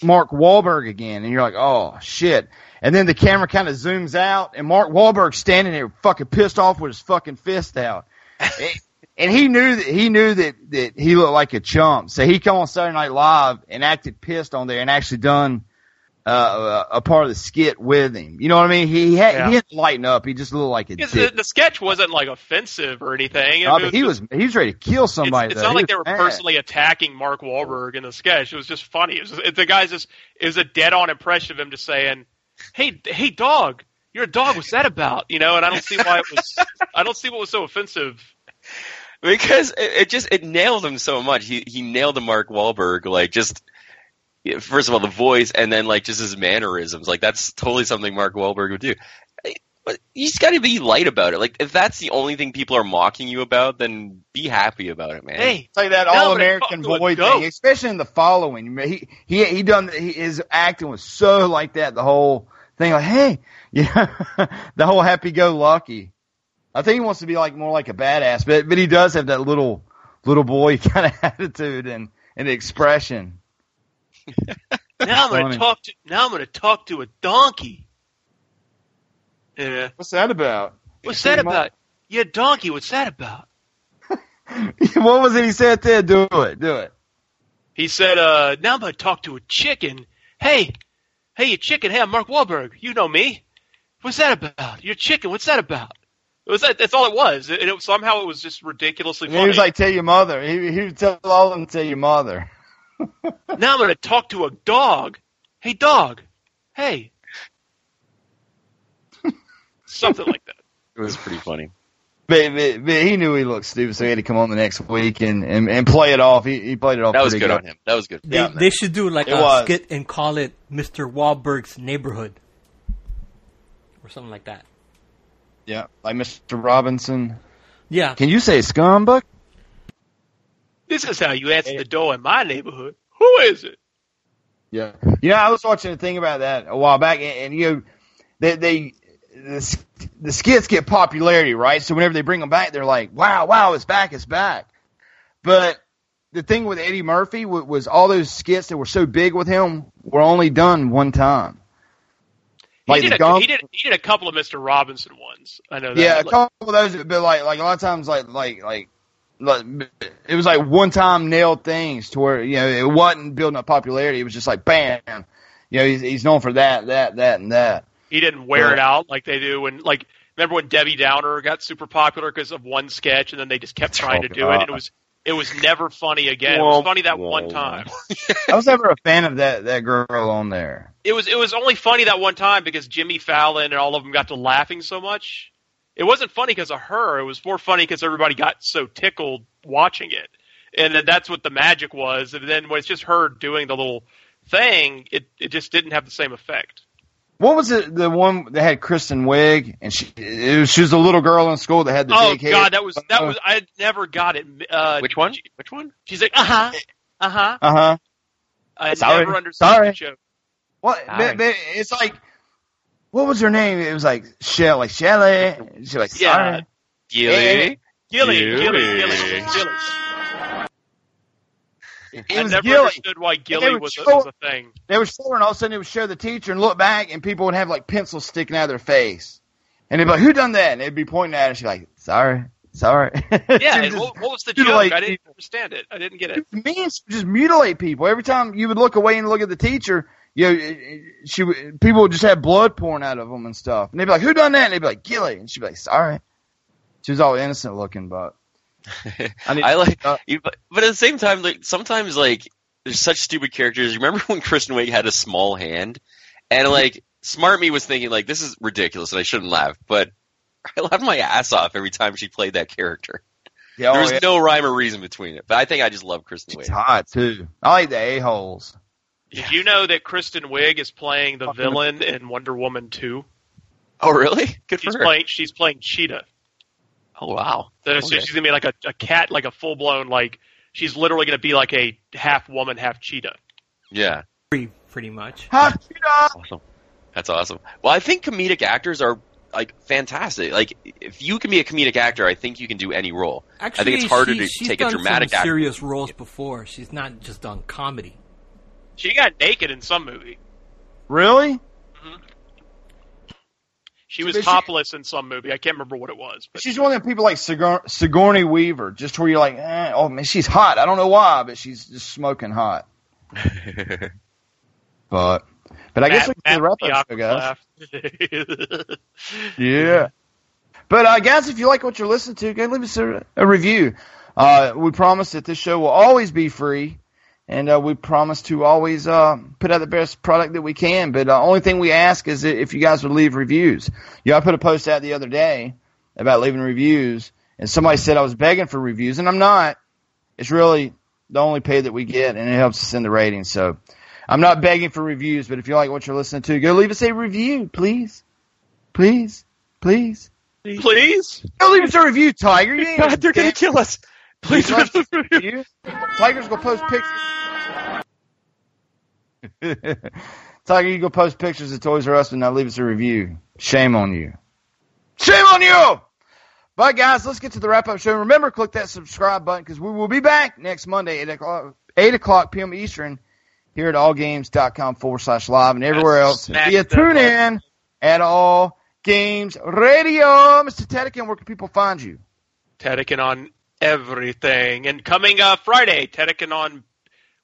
Mark Wahlberg again, and you're like, oh shit. And then the camera kind of zooms out, and Mark Wahlberg standing there, fucking pissed off with his fucking fist out. and he knew that he knew that that he looked like a chump, so he come on Saturday Night Live and acted pissed on there, and actually done uh, a, a part of the skit with him. You know what I mean? He had Yeah. he didn't lighten up. He just looked like a Because dick. the, the sketch wasn't like offensive or anything. No, It but he was he was ready to kill somebody. It's, it's not He like they were mad. personally attacking Mark Wahlberg in the sketch. It was just funny. It was it, the guy's just it was a dead on impression of him just saying, "Hey, hey, dog, you're a dog. What's that about?" You know, and I don't see why it was. I don't see what was so offensive. because it, it just it nailed him so much. He he nailed the Mark Wahlberg like just yeah, first of all the voice and then like just his mannerisms. Like that's totally something Mark Wahlberg would do. I- But you just got to be light about it. Like if that's the only thing people are mocking you about, then be happy about it, man. Hey, It's like that No, all American talked to a boy thing, especially in the following. He he he done he, his acting was so like that. The whole thing, like hey, yeah, the whole happy go lucky. I think he wants to be like more like a badass, but but he does have that little little boy kind of attitude and and expression. Now I'm gonna talk to now I'm gonna talk to a donkey. Yeah. What's that about? What's that about? Yeah, donkey. What's that about? what was it he said there? Do it, do it. He said, uh, now I'm going to talk to a chicken. Hey, hey, you chicken. Hey, I'm Mark Wahlberg. You know me. What's that about? You're chicken. What's that about? It was that, that's all it was. And it, somehow it was just ridiculously funny. he was like, "Tell your mother." He he would tell all of them, "Tell your mother." now I'm going to talk to a dog. Hey, dog. Hey. Something like that. It was pretty funny. But, but, but he knew he looked stupid, so he had to come on the next week and, and, and play it off. He, he played it off. That was pretty good on him. That was good. They, Yeah, they should do like It a was. skit and call it Mr. Wahlberg's Neighborhood. Or something like that. Yeah, like Mr. Robinson. Yeah. Can you say scumbuck? This is how you answer the door in my neighborhood. Who is it? Yeah. You know, I was watching a thing about that a while back, and, and you know, they, they the, the skits get popularity, right? So whenever they bring them back, they're like, "Wow, wow, it's back, it's back." But the thing with Eddie Murphy wa- was all those skits that were so big with him were only done one time. He did, a, Gump- he did he did a couple of Mr. Robinson ones. I know that. Yeah, a Like- couple of those, but like like a lot of times, like like like. Like, It was like one time nailed things to where you know it wasn't building up popularity. It was just like bam, you know he's, he's known for that, that, that, and that. He didn't wear Yeah. it out like they do. And like, remember when Debbie Downer got super popular because of one sketch, and then they just kept oh, trying to do it, and it was it was never funny again. It was funny that one time. I was never a fan of that that girl on there. It was it was only funny that one time because Jimmy Fallon and all of them got to laughing so much. It wasn't funny because of her. It was more funny because everybody got so tickled watching it, and then that's what the magic was. And then when it's just her doing the little thing, it it just didn't have the same effect. What was it? The one that had Kristen Wiig, and she it was, she was a little girl in school that had the oh big hair. God, that was that was I never got it. Uh, Which one? Which one? She's like, uh huh, uh huh. Uh huh. I Sorry. never understood Sorry. the joke. What? Sorry. But, but it's like, what was her name? It was like Shelly. Shelly. She's like, Yeah. sorry. Gilly. Gilly, Gilly. Gilly, Gilly, Gilly. I never Gilly. understood why they Gilly was a, show- was a thing. They were showing, all of a sudden it would show the teacher and look back, and people would have like pencils sticking out of their face, and they'd be like, "Who done that?" And they'd be pointing at her. She's like, "Sorry, sorry." Yeah, and just what, what was the mutilate joke? I didn't understand it. I didn't get it. mean she just mutilate people every time you would look away and look at the teacher. You know, she would- people would just have blood pouring out of them and stuff, and they'd be like, "Who done that?" And they'd be like, "Gilly," and she'd be like, "Sorry." She was all innocent looking, but I, need, I like, uh, you- but, but at the same time, like sometimes, like there's such stupid characters. You remember when Kristen Wiig had a small hand, and mm-hmm. like smart me was thinking like this is ridiculous and I shouldn't laugh, but I laughed my ass off every time she played that character. Yeah, there oh, was yeah. no rhyme or reason between it, but I think I just love Kristen She's Wiig. hot too. I like the a holes. Did you know that Kristen Wiig is playing the villain in Wonder Woman 2? Oh, really? Good for She's her. playing. She's playing Cheetah. Oh wow. So, so Okay. she's gonna be like a, a cat, like a full blown, like she's literally gonna be like a half woman, half cheetah. Yeah. Pretty, pretty much. Hot Awesome. That's awesome. Well, I think comedic actors are like fantastic. Like if you can be a comedic actor, I think you can do any role. Actually, I think it's harder she, to she's take a done dramatic some actor. serious roles before. She's not just done comedy. She got naked in some movie. Really? She was she- topless in some movie. I can't remember what it was. But She's one of the people like Sigour- Sigourney Weaver, just where you're like, eh, oh man, she's hot. I don't know why, but she's just smoking hot. But, but I guess we can wrap up, show, guys. Yeah. But uh, guys, if you like what you're listening to, go leave us a, a review. Uh, we promise that this show will always be free, and uh, we promise to always uh, put out the best product that we can. But uh, only thing we ask is if you guys would leave reviews. Yeah, I put a post out the other day about leaving reviews, and somebody said I was begging for reviews, and I'm not. It's really the only pay that we get, and it helps us in the ratings. So I'm not begging for reviews, but if you like what you're listening to, go leave us a review, please, please, please. Please? Go leave us a review, Tiger. You God, they're gonna kill us. Please leave us a review. Tiger's gonna post pictures. Tiger, you go post pictures of Toys R Us and not leave us a review. Shame on you. Shame on you! But guys, let's get to the wrap up show. Remember, click that subscribe button because we will be back next Monday, 8 o'clock, 8 o'clock p.m. Eastern here at allgames.com forward slash live and everywhere else Smack via tune in at All Games Radio. Mr. Tedekin, where can people find you? Tedekin on everything. And coming uh, Friday, Tedekin on.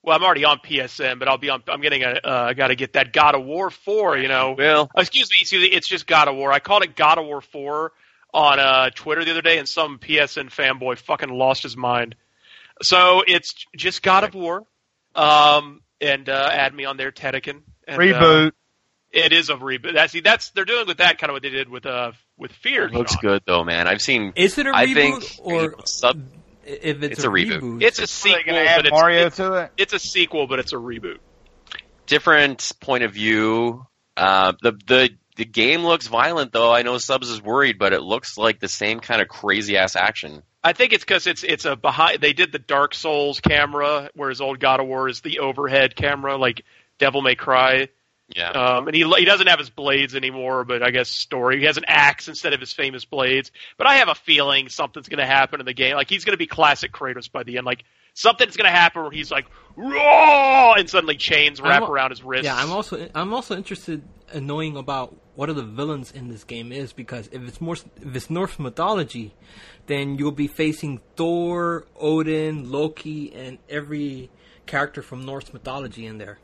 Well, I'm already on PSN, but I'll be on. I'm getting a. Uh, I got to get that God of War four. You know. Well, Uh, excuse me. Excuse me. It's just God of War. I called it God of War four on uh, Twitter the other day, and some PSN fanboy fucking lost his mind. So it's just God of War. Um, and uh, add me on there, Tedekin. And, uh, Reboot. it is a reboot. That's see, that's they're doing with that kind of what they did with uh with Fear. It looks Sean. good though, man. I've seen. Is it a I reboot think or sub? if it's, It's a reboot. It's a sequel, gonna add but it's, Mario it's- to it? It's a sequel, but it's a reboot. different point of view. Uh, the the the game looks violent though. I know Subs is worried, but it looks like the same kind of crazy ass action. I think it's because it's it's a behind. They did the Dark Souls camera, whereas old God of War is the overhead camera, like Devil May Cry. Yeah. Um, and he he doesn't have his blades anymore, but I guess story. He has an axe instead of his famous blades. But I have a feeling something's going to happen in the game. Like he's going to be classic Kratos by the end. Like something's going to happen where he's like, Raw! and suddenly chains wrap I'm al- around his wrists. Yeah, I'm also I'm also interested in knowing about what are the villains in this game is because if it's more if it's Norse mythology, then you'll be facing Thor, Odin, Loki, and every character from Norse mythology in there.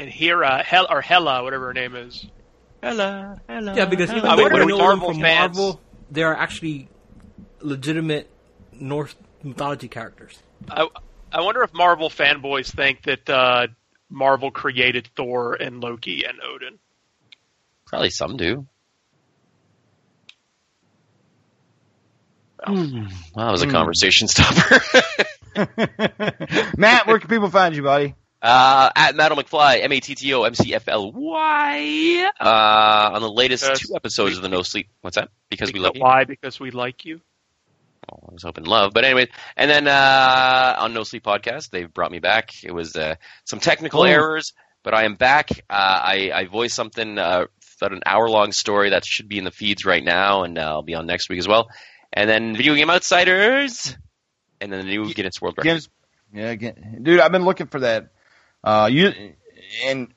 And Hera, Hel or Hela, whatever her name is. Hela, Hela. Yeah, because even I though wonder we if know Marvel from fans- Marvel, they are actually legitimate Norse mythology characters. I, I wonder if Marvel fanboys think that uh, Marvel created Thor and Loki and Odin. Probably some do. Well, that was a Hmm. conversation stopper. Matt, where can people find you, buddy? Uh, at Matto McFly, M A T T O M C F L Y. Uh, on the latest Because two episodes of the No Sleep. What's that? Because we love you. Why? Because we like you. Oh, I was hoping love, but anyway. And then uh, on No Sleep podcast, they've brought me back. It was uh, some technical Oh. errors, but I am back. Uh, I, I voiced something uh, about an hour long story that should be in the feeds right now, and uh, I'll be on next week as well. And then Video Game Outsiders, and then the new Guinness World Record. Guinness, yeah, again, dude, I've been looking for that. Uh, you and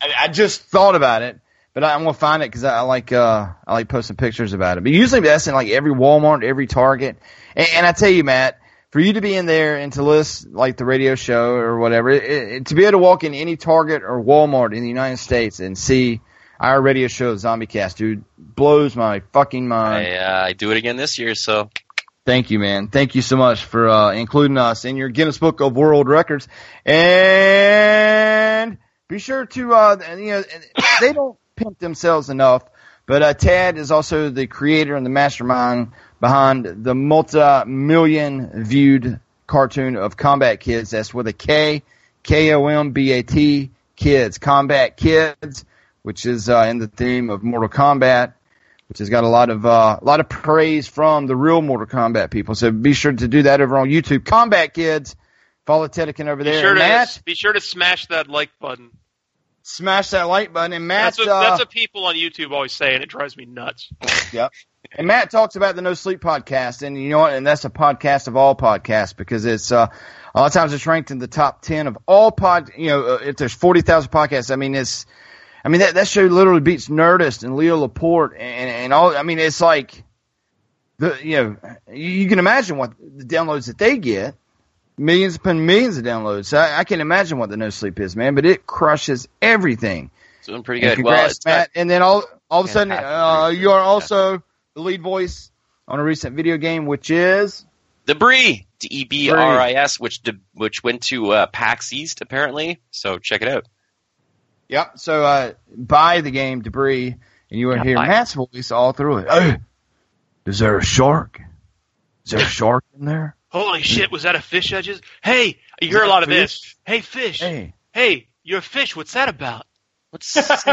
I, I just thought about it, but I'm gonna find it because I, I like uh I like posting pictures about it. But usually that's in like every Walmart, every Target, and, and I tell you, Matt, for you to be in there and to list like the radio show or whatever, it, it, to be able to walk in any Target or Walmart in the United States and see our radio show, Zombie Cast, dude, blows my fucking mind. I, uh, I do it again this year, so Thank you, man. Thank you so much for uh, including us in your Guinness Book of World Records. And be sure to, uh, you know, they don't pimp themselves enough, but uh, Tad is also the creator and the mastermind behind the multi-million viewed cartoon of Kombat Kids. That's with a K, K-O-M-B-A-T, Kids, Kombat Kids, which is uh, in the theme of Mortal Kombat which has got a lot of uh, a lot of praise from the real Mortal Kombat people. So be sure to do that over on YouTube. Kombat Kids, follow Tedekin over Be there. sure to Matt, be sure to smash that like button. smash that like button. And Matt, That's what, uh, that's what people on YouTube always say, and it drives me nuts. Yep. And Matt talks about the No Sleep podcast, and you know what? And that's a podcast of all podcasts because it's uh, a lot of times it's ranked in the top ten of all pod. You know, uh, if there's forty thousand podcasts, I mean it's, I mean that that show literally beats Nerdist and Leo Laporte and and all. I mean it's like, the you know you, you can imagine what the downloads that they get, millions upon millions of downloads. So I, I can imagine what the No Sleep is, man. But it crushes everything. It's doing pretty good. Well, congrats, it's Matt. not- and then all all of a sudden, uh, you are also the lead voice on a recent video game, which is Debris, D E B R I S, which which went to uh, PAX East apparently. So check it out. Yep. So uh, buy the game Debris, and you will Yeah, hear buy it. Matt's voice all through it. Hey, is there a shark? Is there a shark in there? Holy shit, was that a fish I just? Hey, you hear a lot of this. Hey, fish. Hey. Hey, you're a fish. What's that about? What's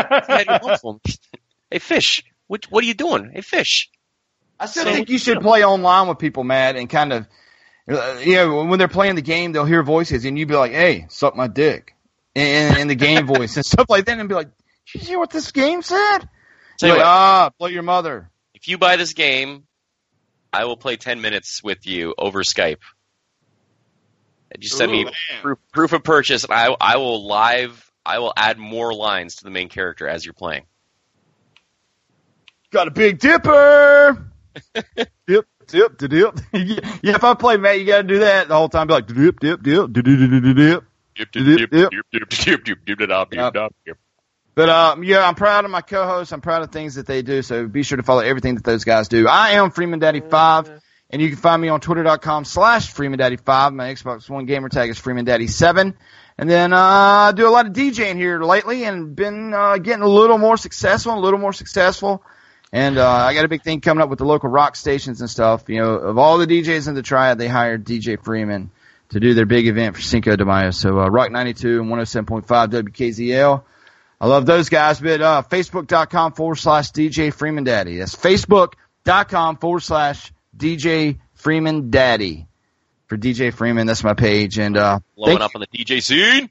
Hey fish, what what are you doing? Hey fish. I still think you should play online with people, Matt, and kind of, uh, you know, when they're playing the game, they'll hear voices, and you'd be like, "Hey, suck my dick," in, in the game voice and stuff like that, and be like, "Did you hear what this game said?" Tell You're like, ah, play your mother. If you buy this game, I will play ten minutes with you over Skype. And Just send Ooh, me proof, proof of purchase, and I I will live. I will add more lines to the main character as you're playing. Got a big dipper. dip, dip, dip, dip. yeah, if I play Matt, you got to do that the whole time. Be like dip, dip, dip, dip, dip, dip, dip, dip. But um, yeah, I'm proud of my co-hosts. I'm proud of things that they do. So be sure to follow everything that those guys do. I am Freeman Daddy Five, and you can find me on Twitter.com slash Freeman Daddy Five. My Xbox One gamer tag is Freeman Daddy Seven. And then uh, I do a lot of DJing here lately, and been uh, getting a little more successful, a little more successful. And uh, I got a big thing coming up with the local rock stations and stuff. You know, of all the DJs in the triad, they hired DJ Freeman to do their big event for Cinco de Mayo. So uh, Rock 92 and 107.5 WKZL. I love those guys, but uh, Facebook.com forward slash DJ Freeman Daddy. That's Facebook.com forward slash DJ Freeman Daddy. For DJ Freeman, that's my page. And uh, Blowing up on the DJ scene.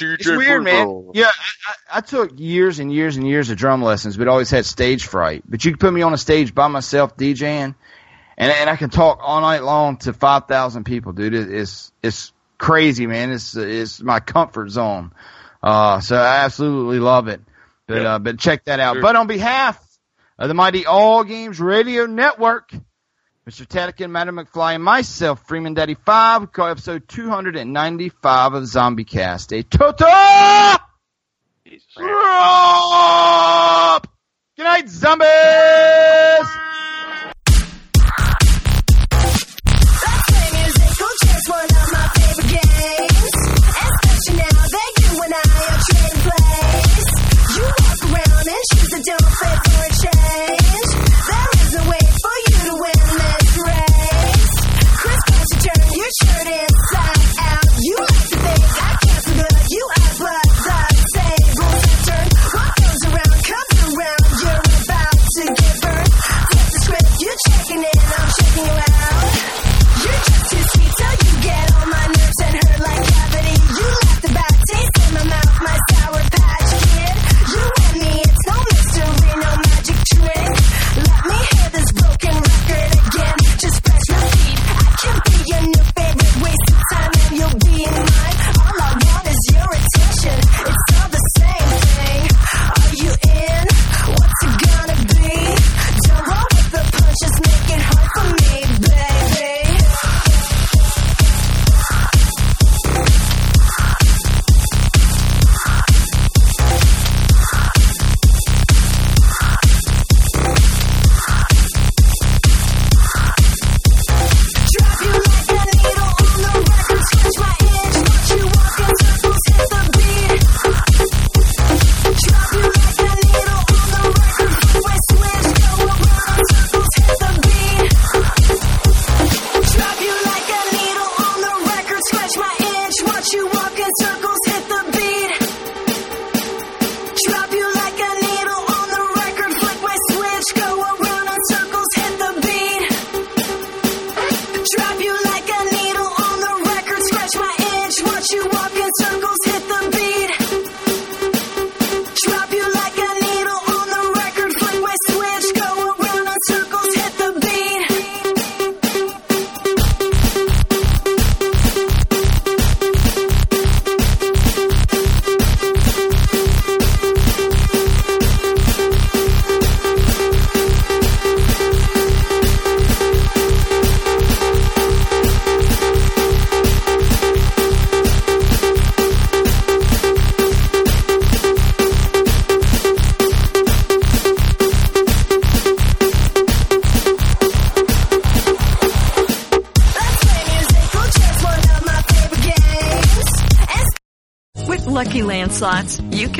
It's weird, man. Yeah, I, I, I took years and years and years of drum lessons, but always had stage fright. But you could put me on a stage by myself DJing, and and I can talk all night long to five thousand people, dude. It, it's it's crazy, man. It's it's my comfort zone. Uh, so I absolutely love it. But uh, but check that out. Sure. But on behalf of the mighty All Games Radio Network. Mr. Tadican, Matto McFly, and myself, Freeman Daddy 5, we call episode 295 of Zombie Cast. A Toto! Drop! Good night, zombies! And choose